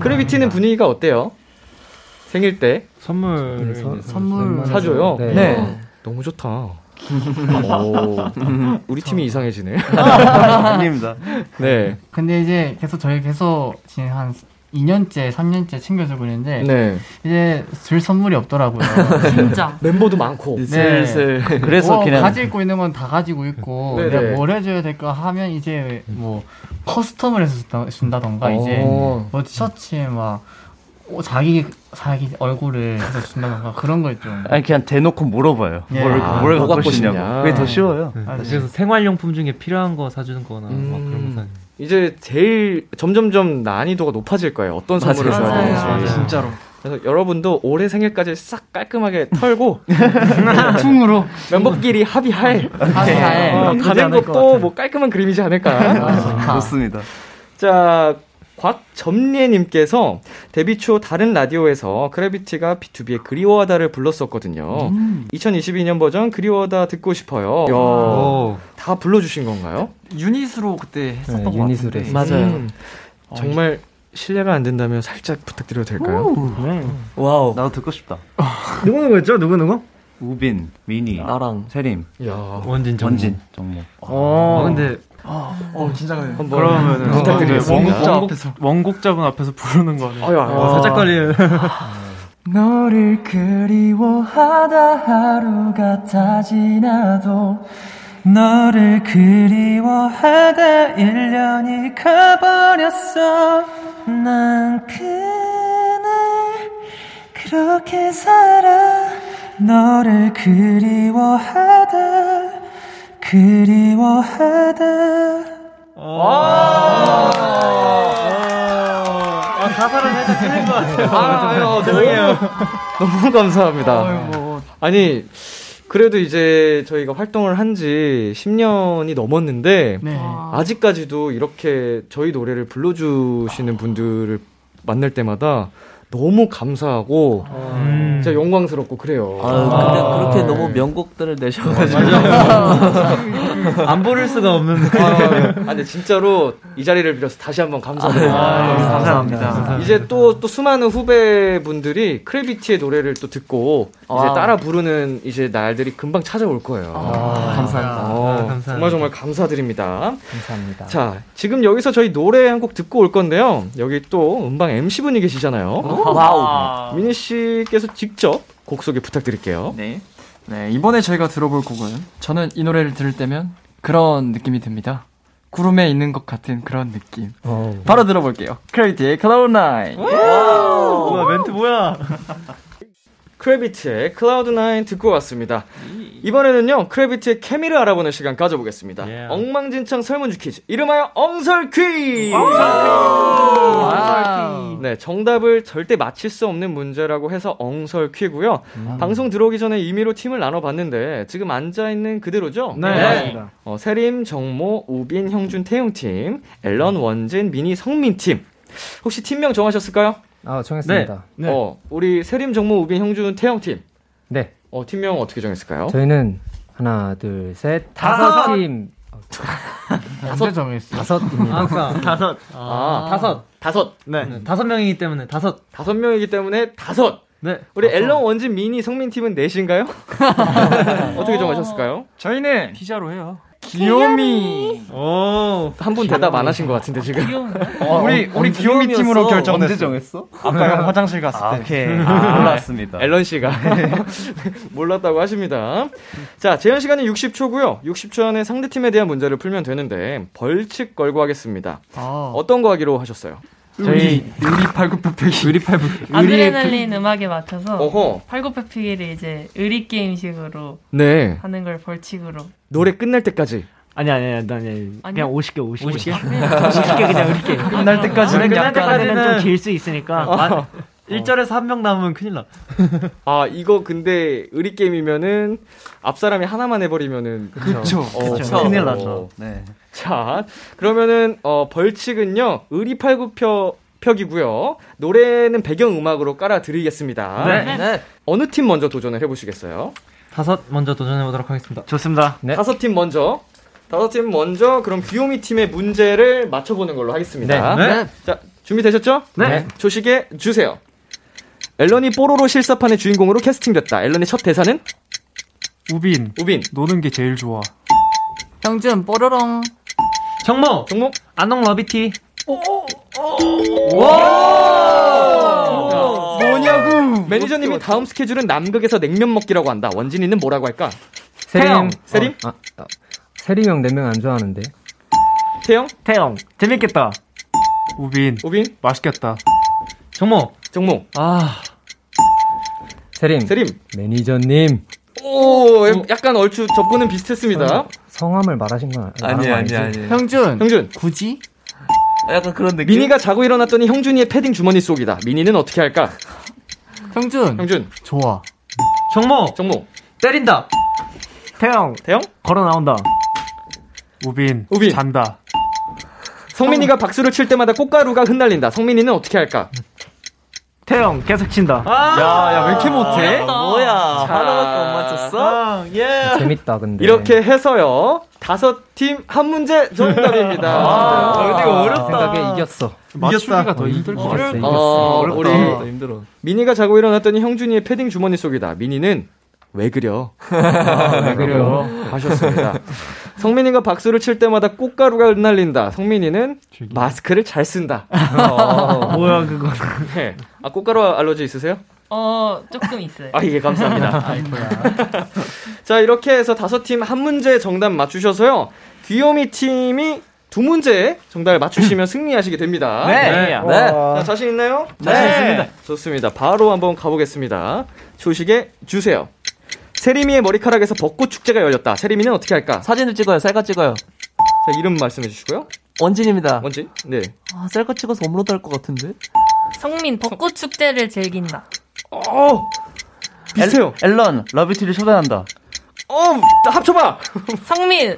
크래비티는 분위기가 어때요? 생일 때 선물 네, 서- 선물 사줘요? 네. 네. 너무 좋다. 오, 우리 팀이 이상해지네. 아닙니다. 네. 근데 이제 계속 저희 계속 지금 한 2년째, 3년째 챙겨주고 있는데 네. 이제 줄 선물이 없더라고요. 진짜. 멤버도 많고. 네. 슬슬 그래서 뭐 그냥 가지고 있는 건 다 가지고 있고 네네. 내가 뭘 해줘야 될까 하면 이제 뭐 커스텀을 해서 준다- 준다던가 이제 어. 뭐 티셔츠에 막 어, 자기 자기 얼굴을 해서 준다던가 그런 걸 좀. 아니 그냥 대놓고 물어봐요. 예. 뭘, 아, 뭘뭐 갖고 싶냐고. 싶냐. 그게 더 쉬워요. 아, 네. 그래서 생활용품 중에 필요한 거 사주는 거나 막 그런 음. 거 사. 이제 제일 점점점 난이도가 높아질 거예요. 어떤 선물을 줘야 맞아요. 되는지. 맞아요. 진짜로. 그래서 여러분도 올해 생일까지 싹 깔끔하게 털고 퉁으로 멤버끼리 합의하에 합의하에. 어, 나쁘지 가는 않을 것 것도 뭐 깔끔한 그림이지 않을까. 좋습니다. 자, 곽점례님께서 데뷔 초 다른 라디오에서 크래비티가 B2B의 그리워하다를 불렀었거든요. 2022년 버전 그리워하다 듣고 싶어요. 야, 다 불러주신 건가요? 유닛으로 그때 했었던 것 유닛으로 같은데. 했어요. 음, 정말 실례가 안 된다면 살짝 부탁드려도 될까요? 네. Wow. 나도 듣고 싶다. 누구 누구였죠? 누구 누구? 우빈, 민희, 나랑 세림, 야, 원진 정. 원진, 정모. 어, 아, 근데 어, 진짜 가 한번 그러면은 부탁드리겠습니다. 원곡, 원곡, 원곡자분 앞에서 부르는 거는 아유, 아유, 어, 살짝 걸리는. 너를 그리워하다 하루가 다 지나도 너를 그리워하다 1년이 가버렸어 난 그날 그렇게 살아 너를 그리워하다 그리워하다 아, 가사를 살짝 틀린 것 같아요. 아, 아유, 죄송해요. 너무 감사합니다. 아니, 그래도 이제 저희가 활동을 한 지 10년이 넘었는데, 네. 아직까지도 이렇게 저희 노래를 불러주시는 분들을 만날 때마다 너무 감사하고, 진짜 영광스럽고 그래요. 아, 근데 그렇게 너무 명곡들을 내셔가지고. 안 부를 수가 없는. 아, 근데 진짜로 이 자리를 빌어서 다시 한번 감사드립니다. 아, 감사합니다. 이제 또, 또 수많은 후배분들이 크래비티의 노래를 또 듣고 이제 아. 따라 부르는 이제 날들이 금방 찾아올 거예요. 감사합니다. 어, 감사합니다. 정말 정말 감사드립니다. 감사합니다. 자, 지금 여기서 저희 노래 한 곡 듣고 올 건데요. 여기 또 음방 MC분이 계시잖아요. 와우. 미니 씨께서 직접 곡 소개 부탁드릴게요. 네. 네, 이번에 저희가 들어볼 곡은 저는 이 노래를 들을 때면 그런 느낌이 듭니다. 구름에 있는 것 같은 그런 느낌. 어, 바로 들어볼게요. CRAVITY의 Cloud 9. 뭐야, 멘트 뭐야? CRAVITY의 Cloud 9 듣고 왔습니다. 이번에는요, CRAVITY의 케미를 알아보는 시간 가져보겠습니다. 예. 엉망진창 설문지 퀴즈. 이름하여 엉설 퀴즈! 네, 정답을 절대 맞힐 수 없는 문제라고 해서 엉설 퀴고요. 방송 들어오기 전에 임의로 팀을 나눠봤는데, 지금 앉아있는 그대로죠? 네, 맞습니다. 어, 세림, 정모, 우빈, 형준, 태용팀, 앨런, 원진, 미니, 성민팀. 혹시 팀명 정하셨을까요? 아, 정했습니다. 어, 우리 세림, 정모, 우빈, 형준, 태영 팀. 네. 어, 팀명 어떻게 정했을까요? 저희는 하나, 둘, 셋, 다섯 팀. 언제 정했어? 다섯입니다. 아, 그러니까 다섯. 아, 다섯. 다섯. 네. 네, 다섯 명이기 때문에 다섯. 다섯 명이기 때문에 다섯. 네. 우리 앨런, 원진, 미니, 성민 팀은 넷인가요? 어떻게 정하셨을까요? 저희는 피자로 해요. 귀요미. 오. 한 분 대답 안 하신 것 같은데, 지금. 우리 우리 귀요미 팀으로 결정됐어. 언제 정했어? 아까 형 화장실 갔을 아, 때. 오케이. 몰랐습니다. 앨런 씨가 몰랐다고 하십니다. 자, 제한 시간은 60초고요. 60초 안에 상대 팀에 대한 문제를 풀면 되는데 벌칙 걸고 하겠습니다. 아, 어떤 거 하기로 하셨어요? 저희 의리 팔굽혀펴기. 의리 팔불. 아드레날린 음악에 맞춰서 어허. 팔굽혀펴기를 이제 의리 게임식으로 네. 하는 걸 벌칙으로. 노래 끝날 때까지. 아니, 아니, 아니, 아니. 아니요? 그냥 50개, 50개. 50개? 50개 그냥 이렇게. 끝날 때까지는 끝날 약간 때까지는 좀 길 수 있으니까. 1절에서 한 명 남으면 큰일 나. 아, 이거 근데 의리 게임이면은 앞 사람이 하나만 해버리면은 그쵸. 어, 그쵸. 큰일 나죠. 네. 자, 그러면은 어, 벌칙은요. 의리팔굽혀 펴기고요. 노래는 배경 음악으로 깔아 드리겠습니다. 네. 네. 어느 팀 먼저 도전을 해 보시겠어요? 다섯 먼저 도전해 보도록 하겠습니다. 좋습니다. 네. 다섯 팀 먼저. 다섯 팀 먼저 그럼 귀요미 팀의 문제를 맞춰 보는 걸로 하겠습니다. 네. 자, 준비되셨죠? 네. 조식에 주세요. 앨런이 뽀로로 실사판의 주인공으로 캐스팅됐다. 앨런의 첫 대사는 우빈. 우빈. 노는 게 제일 좋아. 형준 뽀로롱. 정모 종목 안녕 러비티. 뭐냐고? 매니저님이 다음 스케줄은 남극에서 냉면 먹기라고 한다. 원진이는 뭐라고 할까? 세림. 세림? 어, 아, 아, 세림 형 냉면 안 좋아하는데. 태영? 태영. 재밌겠다. 우빈. 우빈? 맛있겠다. 정모 정모. 아 세림. 세림. 매니저님. 오, 약간 얼추 접근은 비슷했습니다. 성함을 말하신 건 아- 말한 거 아니지? 형준. 형준. 굳이? 약간 그런 느낌. 미니가 자고 일어났더니 형준이의 패딩 주머니 속이다. 미니는 어떻게 할까? 형준. 형준. 좋아. 정모. 정모. 때린다. 태영. 태영? 걸어 나온다. 우빈. 우빈. 잔다. 성민이가 박수를 칠 때마다 꽃가루가 흩날린다. 성민이는 어떻게 할까? 태영 계속 친다. 야, 야, 왜 이렇게 못해? 뭐야. 자. 하나밖에 못 맞췄어? 예. 재밌다 근데. 이렇게 해서요. 다섯 팀 한 문제 정답입니다. 아, 이거 어렵다. 생각에 이겼어. 맞추기가 더 힘들 것 같아. 이겼어. 어, 어렵다. 우리. 미니가 자고 일어났더니 형준이의 패딩 주머니 속이다. 미니는 왜 그려? 왜 그려? 하셨습니다. 성민이가 박수를 칠 때마다 꽃가루가 흩날린다. 성민이는 마스크를 잘 쓴다. 어. 뭐야 그거. 네. 아 꽃가루 알러지 있으세요? 어, 조금 있어요. 아, 예, 감사합니다. 자, 이렇게 해서 다섯 팀 한 문제 정답 맞추셔서요. 귀요미 팀이 두 문제 정답을 맞추시면 승리하시게 됩니다. 네. 네. 자, 자신 있나요? 자신 있습니다. 좋습니다. 바로 한번 가보겠습니다. 초시계 주세요. 세리미의 머리카락에서 벚꽃 축제가 열렸다. 세리미는 어떻게 할까? 사진을 찍어요. 셀카 찍어요. 자, 이름 말씀해 주시고요. 원진입니다. 원진? 네. 아, 셀카 찍어서 업로드 할 것 같은데? 성민 벚꽃 축제를 즐긴다. 어! 비슷해요. 앨, 앨런 LUVITY를 초대한다. 어! 합쳐봐! 성민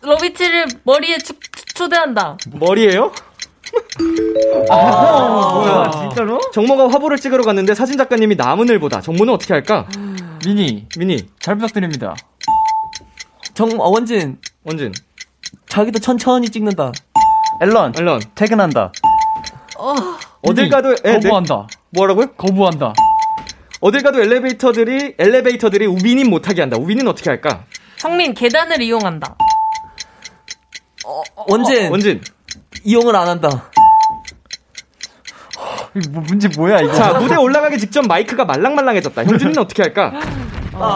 LUVITY를 머리에 축, 초대한다. 머리예요? 아, 뭐야, 진짜로? 정모가 화보를 찍으러 갔는데 사진 작가님이 나문을 보다. 정모는 어떻게 할까? 미니. 미니. 잘 부탁드립니다. 정, 어, 원진. 원진. 자기도 천천히 찍는다. 앨런 앨런. 퇴근한다. 어, 어딜 가도 에, 네. 거부한다. 뭐라고요? 거부한다. 어딜 가도 엘리베이터들이 엘리베이터들이 우빈이 못하게 한다. 우빈은 어떻게 할까? 성민 계단을 이용한다. 원진. 원진. 이용을 안 한다. 뭐 문제 뭐야 이거? 자 무대 올라가기 직전 마이크가 말랑말랑해졌다. 형준이는 어떻게 할까? 뭐야.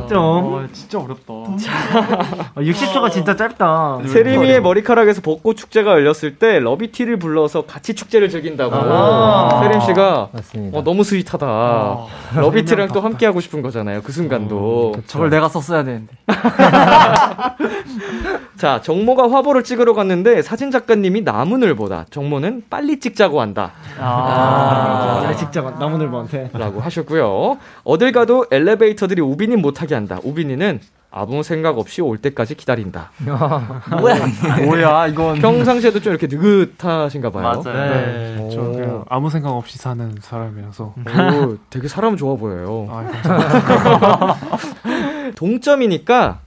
동점. 어, 진짜 어렵다. 60초가 진짜 짧다. 세리미의 머리카락에서 벚꽃 축제가 열렸을 때 LUVITY를 불러서 같이 축제를 즐긴다고. 아. 세림 씨가 맞습니다. 어, 너무 sweet하다. LUVITY랑 또 함께 하고 싶은 거잖아요. 그 순간도. 저걸 내가 썼어야 되는데. 자, 정모가 화보를 찍으러 갔는데 사진 작가님이 나문을 보다. 정모는 빨리 찍자고 한다. 아, 아 직접 나무늘보한테. 라고 하셨고요. 어딜 가도 엘리베이터들이 우빈이 못하게 한다. 우빈이는 아무 생각 없이 올 때까지 기다린다. 뭐야? 뭐야 이건. 평상시에도 좀 이렇게 느긋하신가 봐요. 네. 오. 저 그냥 아무 생각 없이 사는 사람이라서. 오, 되게 사람 좋아 보여요. 아. 동점이니까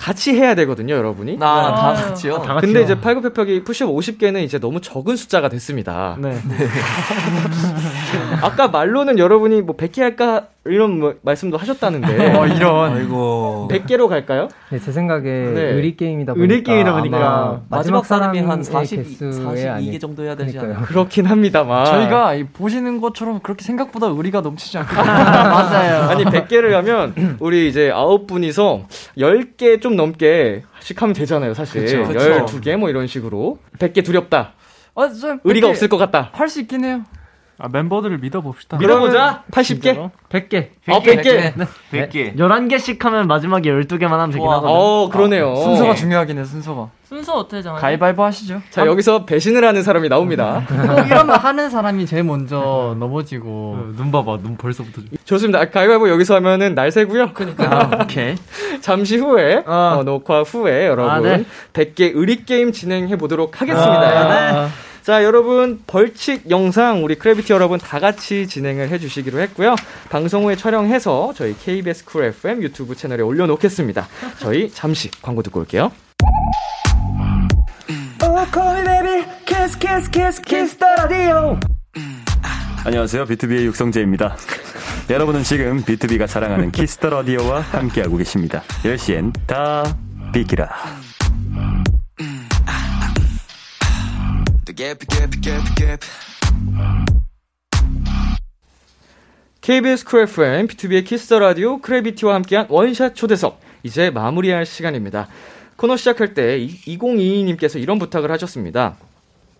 같이 해야 되거든요, 여러분이. 나, 다 같이요? 다 같이요. 근데 이제 팔굽혀펴기 푸시업 50개는 이제 너무 적은 숫자가 됐습니다. 네. 아까 말로는 여러분이 뭐 100개 할까 이런 뭐 말씀도 하셨다는데. 어 이런. 아이고. 100개로 갈까요? 네, 제 생각에 네. 의리 게임이다 보니까 의리 게임이다 보니까 마지막 사람이 한 사람의 42, 개수에 아니- 42개 정도 해야 되지. 않나? 그렇긴 합니다만. 저희가 이 보시는 것처럼 그렇게 생각보다 의리가 넘치지 않고. 맞아요. 아니 100개를 하면 우리 이제 아홉 분이서 10개 좀 넘게 씩 하면 되잖아요, 사실. 그쵸, 그쵸. 12개 뭐 이런 식으로. 100개 두렵다. 아, 좀 의리가 없을 것 같다. 할 수 있긴 해요. 아, 멤버들을 믿어봅시다. 믿어보자. 80개? 100개. 아, 100개. 100개. 11개씩 하면 마지막에 12개만 하면 되긴 좋아. 하거든. 어, 그러네요. 순서가 중요하긴 해, 순서가. 순서 어떻게 정하죠? 가위바위보 하시죠. 자, 여기서 배신을 하는 사람이 나옵니다. 꼭 이러면 하는 사람이 제일 먼저 넘어지고. 눈 봐봐, 눈 벌써부터. 좋습니다. 아, 가위바위보 여기서 하면은 날 새고요. 아, 오케이. 잠시 후에 어. 어, 녹화 후에 여러분 아, 네. 100개 의리 게임 진행해 보도록 하겠습니다. 아, 네. 자, 여러분 벌칙 영상 우리 CRAVITY 여러분 다 같이 진행을 해 주시기로 했고요. 방송 후에 촬영해서 저희 KBS Cool FM 유튜브 채널에 올려 놓겠습니다. 저희 잠시 광고 듣고 올게요. 안녕하세요. BTOB의 육성재입니다. 여러분은 지금 BTOB가 자랑하는 Kiss the Radio와 함께하고 계십니다. 10시엔 다 비키라. KBS 쿨 FM, B2B의 키스터 라디오, 크래비티와 함께한 원샷 초대석. 이제 마무리할 시간입니다. 코너 시작할 때 2022님께서 이런 부탁을 하셨습니다.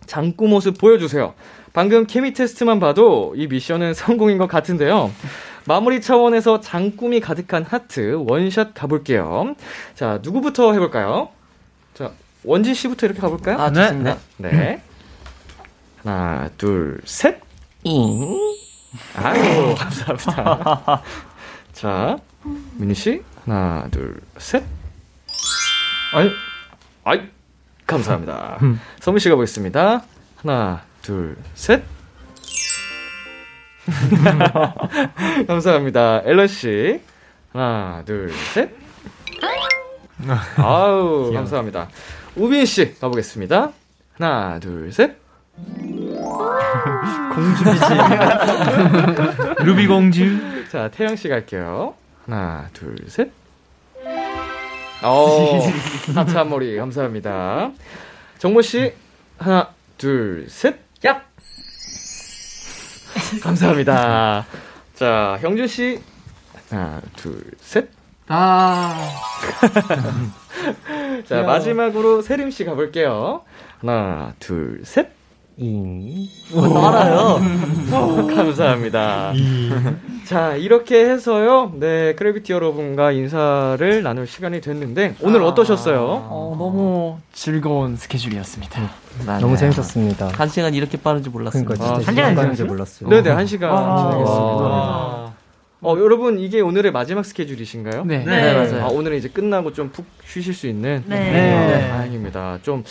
장구 모습 보여주세요. 방금 케미 테스트만 봐도 이 미션은 성공인 것 같은데요. 마무리 차원에서 장꿈이 가득한 하트 원샷 가볼게요. 자, 누구부터 해볼까요? 자, 원진 씨부터 이렇게 가볼까요? 아, 좋습니다. 네. 하나, 둘, 셋. 잉. 아이고, 감사합니다. 자, 민희 씨, 하나, 둘, 셋. 아이, 아이, 감사합니다. 성민 씨가 보겠습니다. 하나, 둘, 셋. 감사합니다. 앨런 씨, 하나, 둘, 셋. 아우, 감사합니다. 우빈 씨 가보겠습니다. 하나, 둘, 셋. 공주이지. 루비 공주. 자, 태영 씨 갈게요. 하나, 둘, 셋. 어, 한 머리 감사합니다. 정모 씨 하나, 둘, 셋. 야. 감사합니다. 자, 형준 씨 하나, 둘, 셋. 아. 자, 귀여워. 마지막으로 세림 씨 가볼게요. 하나, 둘, 셋. 잉. 또 알아요. 감사합니다. 자, 이렇게 해서요. 네, CRAVITY 여러분과 인사를 나눌 시간이 됐는데, 오늘 어떠셨어요? 어, 너무 즐거운 스케줄이었습니다. 너무 재밌었습니다. 한 시간 이렇게 빠른지 몰랐습니다. 그러니까 진짜 한 시간 빠른지 몰랐어요. 네네, 한 시간 와. 진행했습니다. 와. 어, 여러분, 이게 오늘의 마지막 스케줄이신가요? 네. 네, 맞아요. 아, 오늘은 이제 끝나고 좀 푹 쉬실 수 있는. 네. 네. 아, 다행입니다. 좀,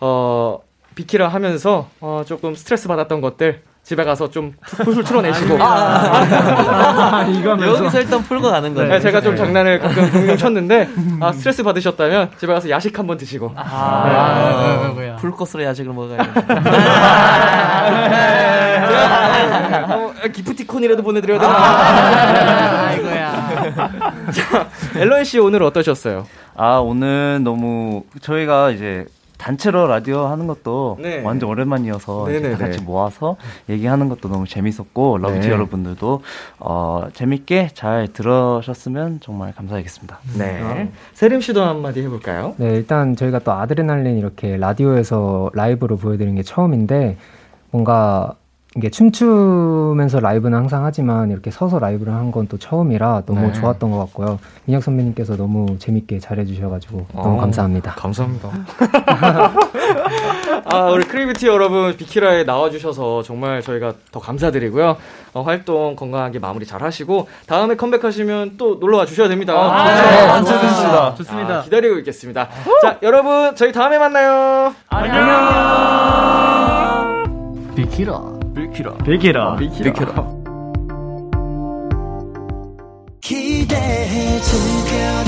어, 비키라 하면서, 어, 조금 스트레스 받았던 것들, 집에 가서 좀 풀풀 틀어내시고. 아, 여기서 일단 풀고 가는 거예요. 네, 제가 좀 장난을 가끔 종종 쳤는데, 아, 스트레스 받으셨다면 집에 가서 야식 한번 드시고. 아, 뭐야. 불꽃으로 야식을 먹어야겠네. 어, 기프티콘이라도 보내드려야 되나? 아이고야. 자, 앨런 씨 오늘 어떠셨어요? 아, 오늘 너무 저희가 이제 단체로 라디오 하는 것도 네. 완전 오랜만이어서. 다 같이 모아서 얘기하는 것도 너무 재밌었고 LUVITY 네. 여러분들도 어, 재밌게 잘 들으셨으면 정말 감사하겠습니다. 네. 세림 씨도 한마디 해볼까요? 네, 일단 저희가 또 아드레날린 이렇게 라디오에서 라이브로 보여드리는 게 처음인데 뭔가 이게 춤추면서 라이브는 항상 하지만 이렇게 서서 라이브를 한 건 또 처음이라 너무 네. 좋았던 것 같고요. 민혁 선배님께서 너무 재밌게 잘해주셔가지고 너무 어, 감사합니다. 감사합니다. 아, 우리 크리비티 여러분, 비키라에 나와주셔서 정말 저희가 더 감사드리고요. 어, 활동 건강하게 마무리 잘 하시고, 다음에 컴백하시면 또 놀러 와 주셔야 됩니다. 아, 그렇죠? 네, 좋습니다. 좋습니다. 아, 기다리고 있겠습니다. 자, 여러분, 저희 다음에 만나요. 비키라. 비키라. 비키라. 비키라. 기대해 즐겨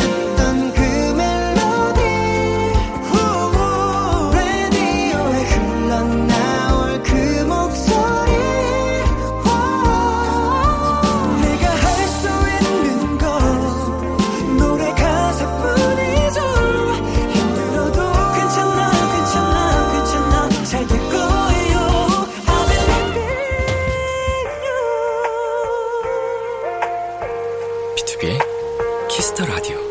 B2B의 키스터 라디오.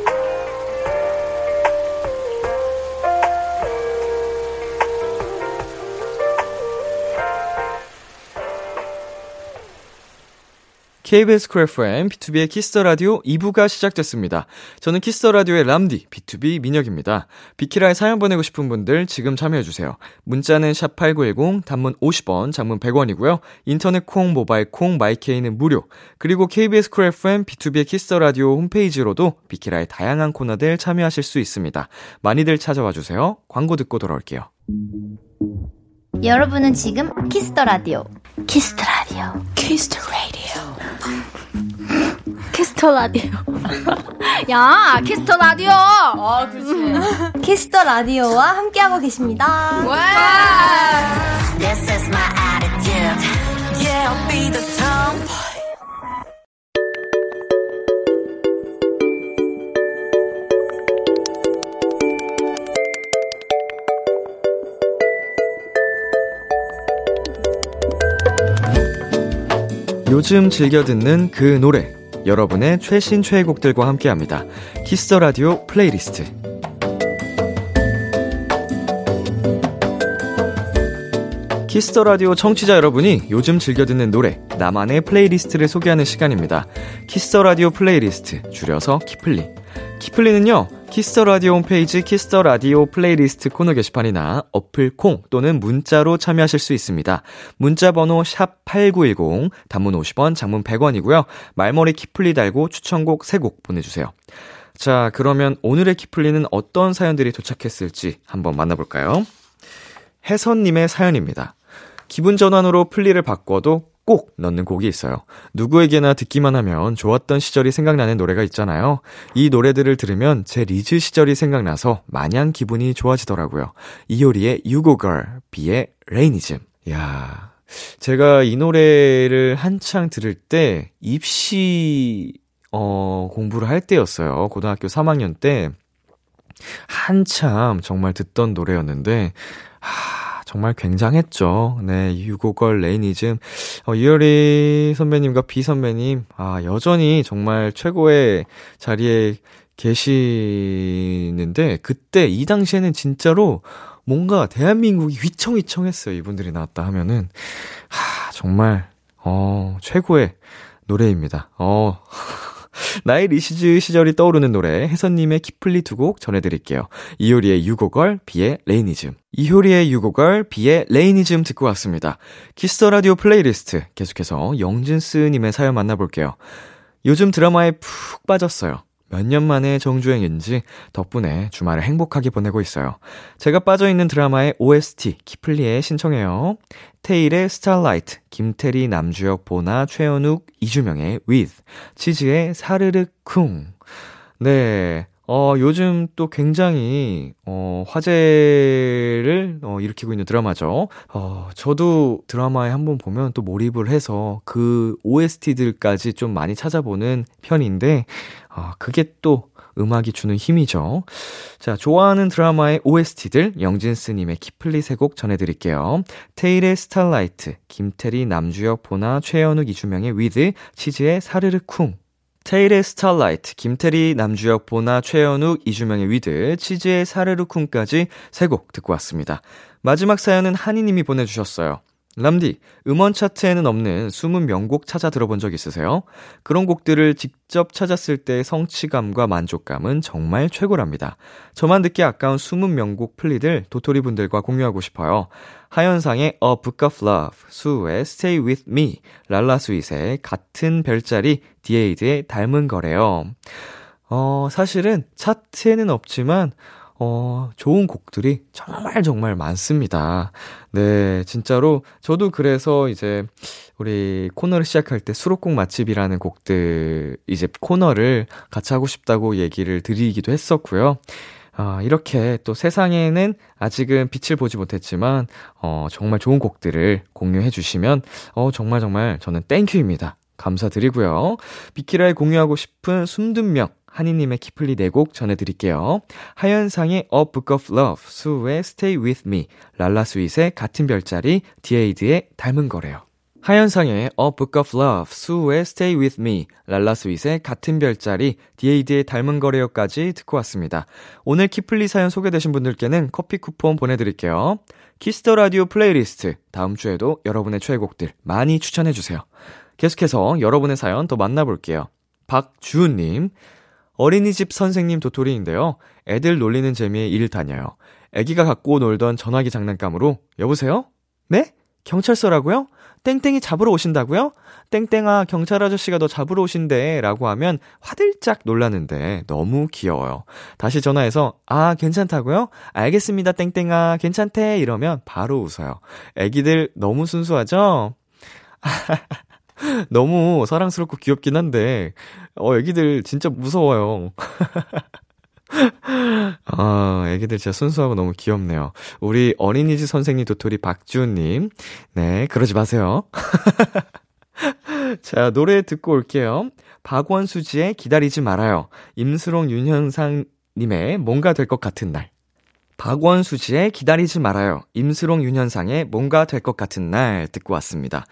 KBS 쿨 FM, B2B의 키스터 라디오 2부가 시작됐습니다. 저는 키스터 라디오의 람디, B2B 민혁입니다. 비키라에 사연 보내고 싶은 분들 지금 참여해주세요. 문자는 샵8910, 단문 50원, 장문 100원이고요. 인터넷 콩, 모바일 콩, my K는 무료. 그리고 KBS 쿨 FM, B2B의 키스터 라디오 홈페이지로도 비키라의 다양한 코너들 참여하실 수 있습니다. 많이들 찾아와 주세요. 광고 듣고 돌아올게요. 여러분은 지금 키스터 라디오. 키스터 라디오. 키스터 라디오. 키스터 라디오. 야, 키스터 라디오. 아, 그렇지. Kiss the Radio와 함께하고 계십니다. This is my attitude. Yeah, I'll be the tomboy. 요즘 즐겨 듣는 그 노래 여러분의 최신 최애곡들과 함께합니다. 키스터 라디오 플레이리스트. Kiss the Radio 청취자 여러분이 요즘 즐겨 듣는 노래 나만의 playlist를 소개하는 시간입니다. Kiss the Radio playlist 줄여서 키플리. 키플리는요 Kiss the Radio 홈페이지 Kiss the Radio playlist 코너 게시판이나 어플 콩 또는 문자로 참여하실 수 있습니다. 문자 번호 샵8910 단문 50원, 장문 100원이고요. 말머리 키플리 달고 추천곡 3곡 보내 주세요. 자, 그러면 오늘의 키플리는 어떤 사연들이 도착했을지 한번 만나볼까요? 혜선님의 사연입니다. 기분 전환으로 플리를 바꿔도 꼭 넣는 곡이 있어요. 누구에게나 듣기만 하면 좋았던 시절이 생각나는 노래가 있잖아요. 이 노래들을 들으면 제 리즈 시절이 생각나서 마냥 기분이 좋아지더라고요. 이효리의 Girl, 비의 Rainism. 야 제가 이 노래를 한창 들을 때 입시 어 공부를 할 때였어요. 고등학교 3학년 때 한참 정말 듣던 노래였는데 하 정말 굉장했죠. 네, 유고걸 레이니즘. 어, 이효리 선배님과 비 선배님, 아, 여전히 정말 최고의 자리에 계시는데, 그때, 이 당시에는 진짜로 뭔가 대한민국이 휘청휘청했어요. 이분들이 나왔다 하면은. 하, 정말, 어, 최고의 노래입니다. 어. 나의 리즈 시절이 떠오르는 노래 혜선님의 키플리 두 곡 전해드릴게요. 이효리의 U-Go-Girl, 비의 Rainism. 이효리의 U-Go-Girl, 비의 Rainism 듣고 왔습니다. Kiss the Radio playlist 계속해서 영진스님의 사연 만나볼게요. 요즘 드라마에 푹 빠졌어요. 몇 년 만에 정주행인지 덕분에 주말을 행복하게 보내고 있어요. 제가 빠져있는 드라마의 OST 키플리에 신청해요. 태일의 Starlight, 김태리, 남주혁, 보나, 최현욱, 이주명의 With, 치즈의 사르르 쿵. 네. 어, 요즘 또 굉장히, 어, 화제를, 어, 일으키고 있는 드라마죠. 어, 저도 드라마에 한번 보면 또 몰입을 해서 그 OST들까지 좀 많이 찾아보는 편인데, 어, 그게 또 음악이 주는 힘이죠. 자, 좋아하는 드라마의 OST들 영진스님의 키플리 세 곡 전해드릴게요. 태일의 Starlight, 김태리, 남주혁, 보나, 최현욱, 이주명의 With, 치즈의 사르르 쿵. 태일의 Starlight, 김태리, 남주혁, 보나, 최현욱, 이주명의 With, 치즈의 사르르 쿵까지 세 곡 듣고 왔습니다. 마지막 사연은 한이님이 보내주셨어요. 람디, 음원 차트에는 없는 숨은 명곡 찾아 들어본 적 있으세요? 그런 곡들을 직접 찾았을 때 성취감과 만족감은 정말 최고랍니다. 저만 듣기 아까운 숨은 명곡 플리들 도토리 분들과 공유하고 싶어요. 하현상의 A Book of Love, 수의 Stay With Me, 랄라스윗의 같은 별자리, 디에이드의 닮은 거래요. 어, 사실은 차트에는 없지만 어, 좋은 곡들이 정말 정말 많습니다. 네, 진짜로 저도 그래서 이제 우리 코너를 시작할 때 수록곡 맛집이라는 곡들 이제 코너를 같이 하고 싶다고 얘기를 드리기도 했었고요. 아, 이렇게 또 세상에는 아직은 빛을 보지 못했지만, 어, 정말 좋은 곡들을 공유해 주시면, 어, 정말 정말 저는 thank you입니다. 감사드리고요. 비키라에 공유하고 싶은 숨은 명, 한이님의 키플리 4곡 전해드릴게요. 하현상의 A Book of Love, 수의 Stay With Me, 랄라스윗의 같은 별자리, 디에이드의 닮은 거래요. 하현상의 A Book of Love, 수의 Stay With Me, 랄라스윗의 같은 별자리, 디에이드의 닮은 거래요까지 듣고 왔습니다. 오늘 키플리 사연 소개되신 분들께는 커피 쿠폰 보내드릴게요. Kiss the Radio playlist, 다음 주에도 여러분의 최애곡들 많이 추천해주세요. 계속해서 여러분의 사연 더 만나볼게요. 박주은님, 어린이집 선생님 도토리인데요. 애들 놀리는 재미에 일 다녀요. 애기가 갖고 놀던 전화기 장난감으로 여보세요? 네? 경찰서라고요? 땡땡이 잡으러 오신다고요? 땡땡아 경찰 아저씨가 너 잡으러 오신대 라고 하면 화들짝 놀라는데 너무 귀여워요. 다시 전화해서 아 괜찮다고요? 알겠습니다 땡땡아 괜찮대 이러면 바로 웃어요. 애기들 너무 순수하죠? 너무 사랑스럽고 귀엽긴 한데, 어, 애기들 진짜 무서워요. 아, 애기들 진짜 순수하고 너무 귀엽네요. 우리 어린이집 선생님 도토리 박주님. 네, 그러지 마세요. 자, 노래 듣고 올게요. 박원수 지의 기다리지 말아요. 임수롱 윤현상님의 뭔가 될 것 같은 날. 박원수 지의 기다리지 말아요. 임수롱 윤현상의 뭔가 될 것 같은 날 듣고 왔습니다.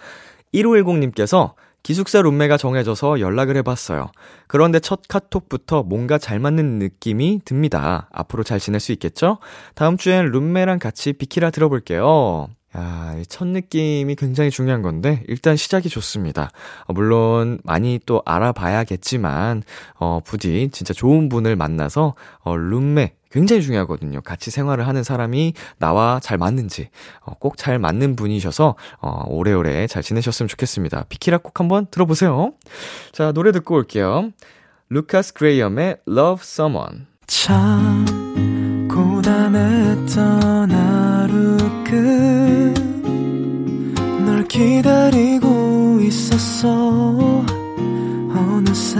1510님께서 기숙사 룸메가 정해져서 연락을 해봤어요. 그런데 첫 카톡부터 뭔가 잘 맞는 느낌이 듭니다. 앞으로 잘 지낼 수 있겠죠? 다음 주엔 룸메랑 같이 비키라 들어볼게요. 아, 첫 느낌이 굉장히 중요한 건데, 일단 시작이 좋습니다. 어, 물론, 많이 또 알아봐야겠지만, 어, 부디 진짜 좋은 분을 만나서, 어, 룸메, 굉장히 중요하거든요. 같이 생활을 하는 사람이 나와 잘 맞는지, 어, 꼭 잘 맞는 분이셔서, 어, 오래오래 잘 지내셨으면 좋겠습니다. 비키라 꼭 한번 들어보세요. 자, 노래 듣고 올게요. 루카스 그레이엄의 Love Someone. 참 고단했던 하루 끝널 기다리고 있었어 어느새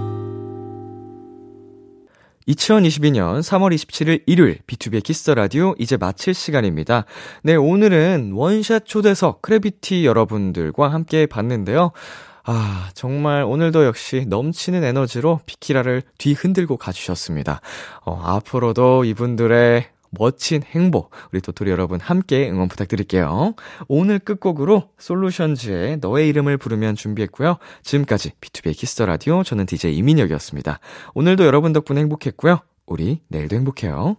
2022년 3월 27일 일요일 B2B의 키스터 라디오 이제 마칠 시간입니다. 네, 오늘은 원샷 초대석 크래비티 여러분들과 함께 봤는데요. 아, 정말 오늘도 역시 넘치는 에너지로 비키라를 뒤흔들고 가주셨습니다. 어, 앞으로도 이분들의 멋진 행복, 우리 도토리 여러분 함께 응원 부탁드릴게요. 오늘 끝곡으로 솔루션즈의 너의 이름을 부르면 준비했고요. 지금까지 B2B의 키스터 라디오, 저는 DJ 이민혁이었습니다. 오늘도 여러분 덕분에 행복했고요. 우리 내일도 행복해요.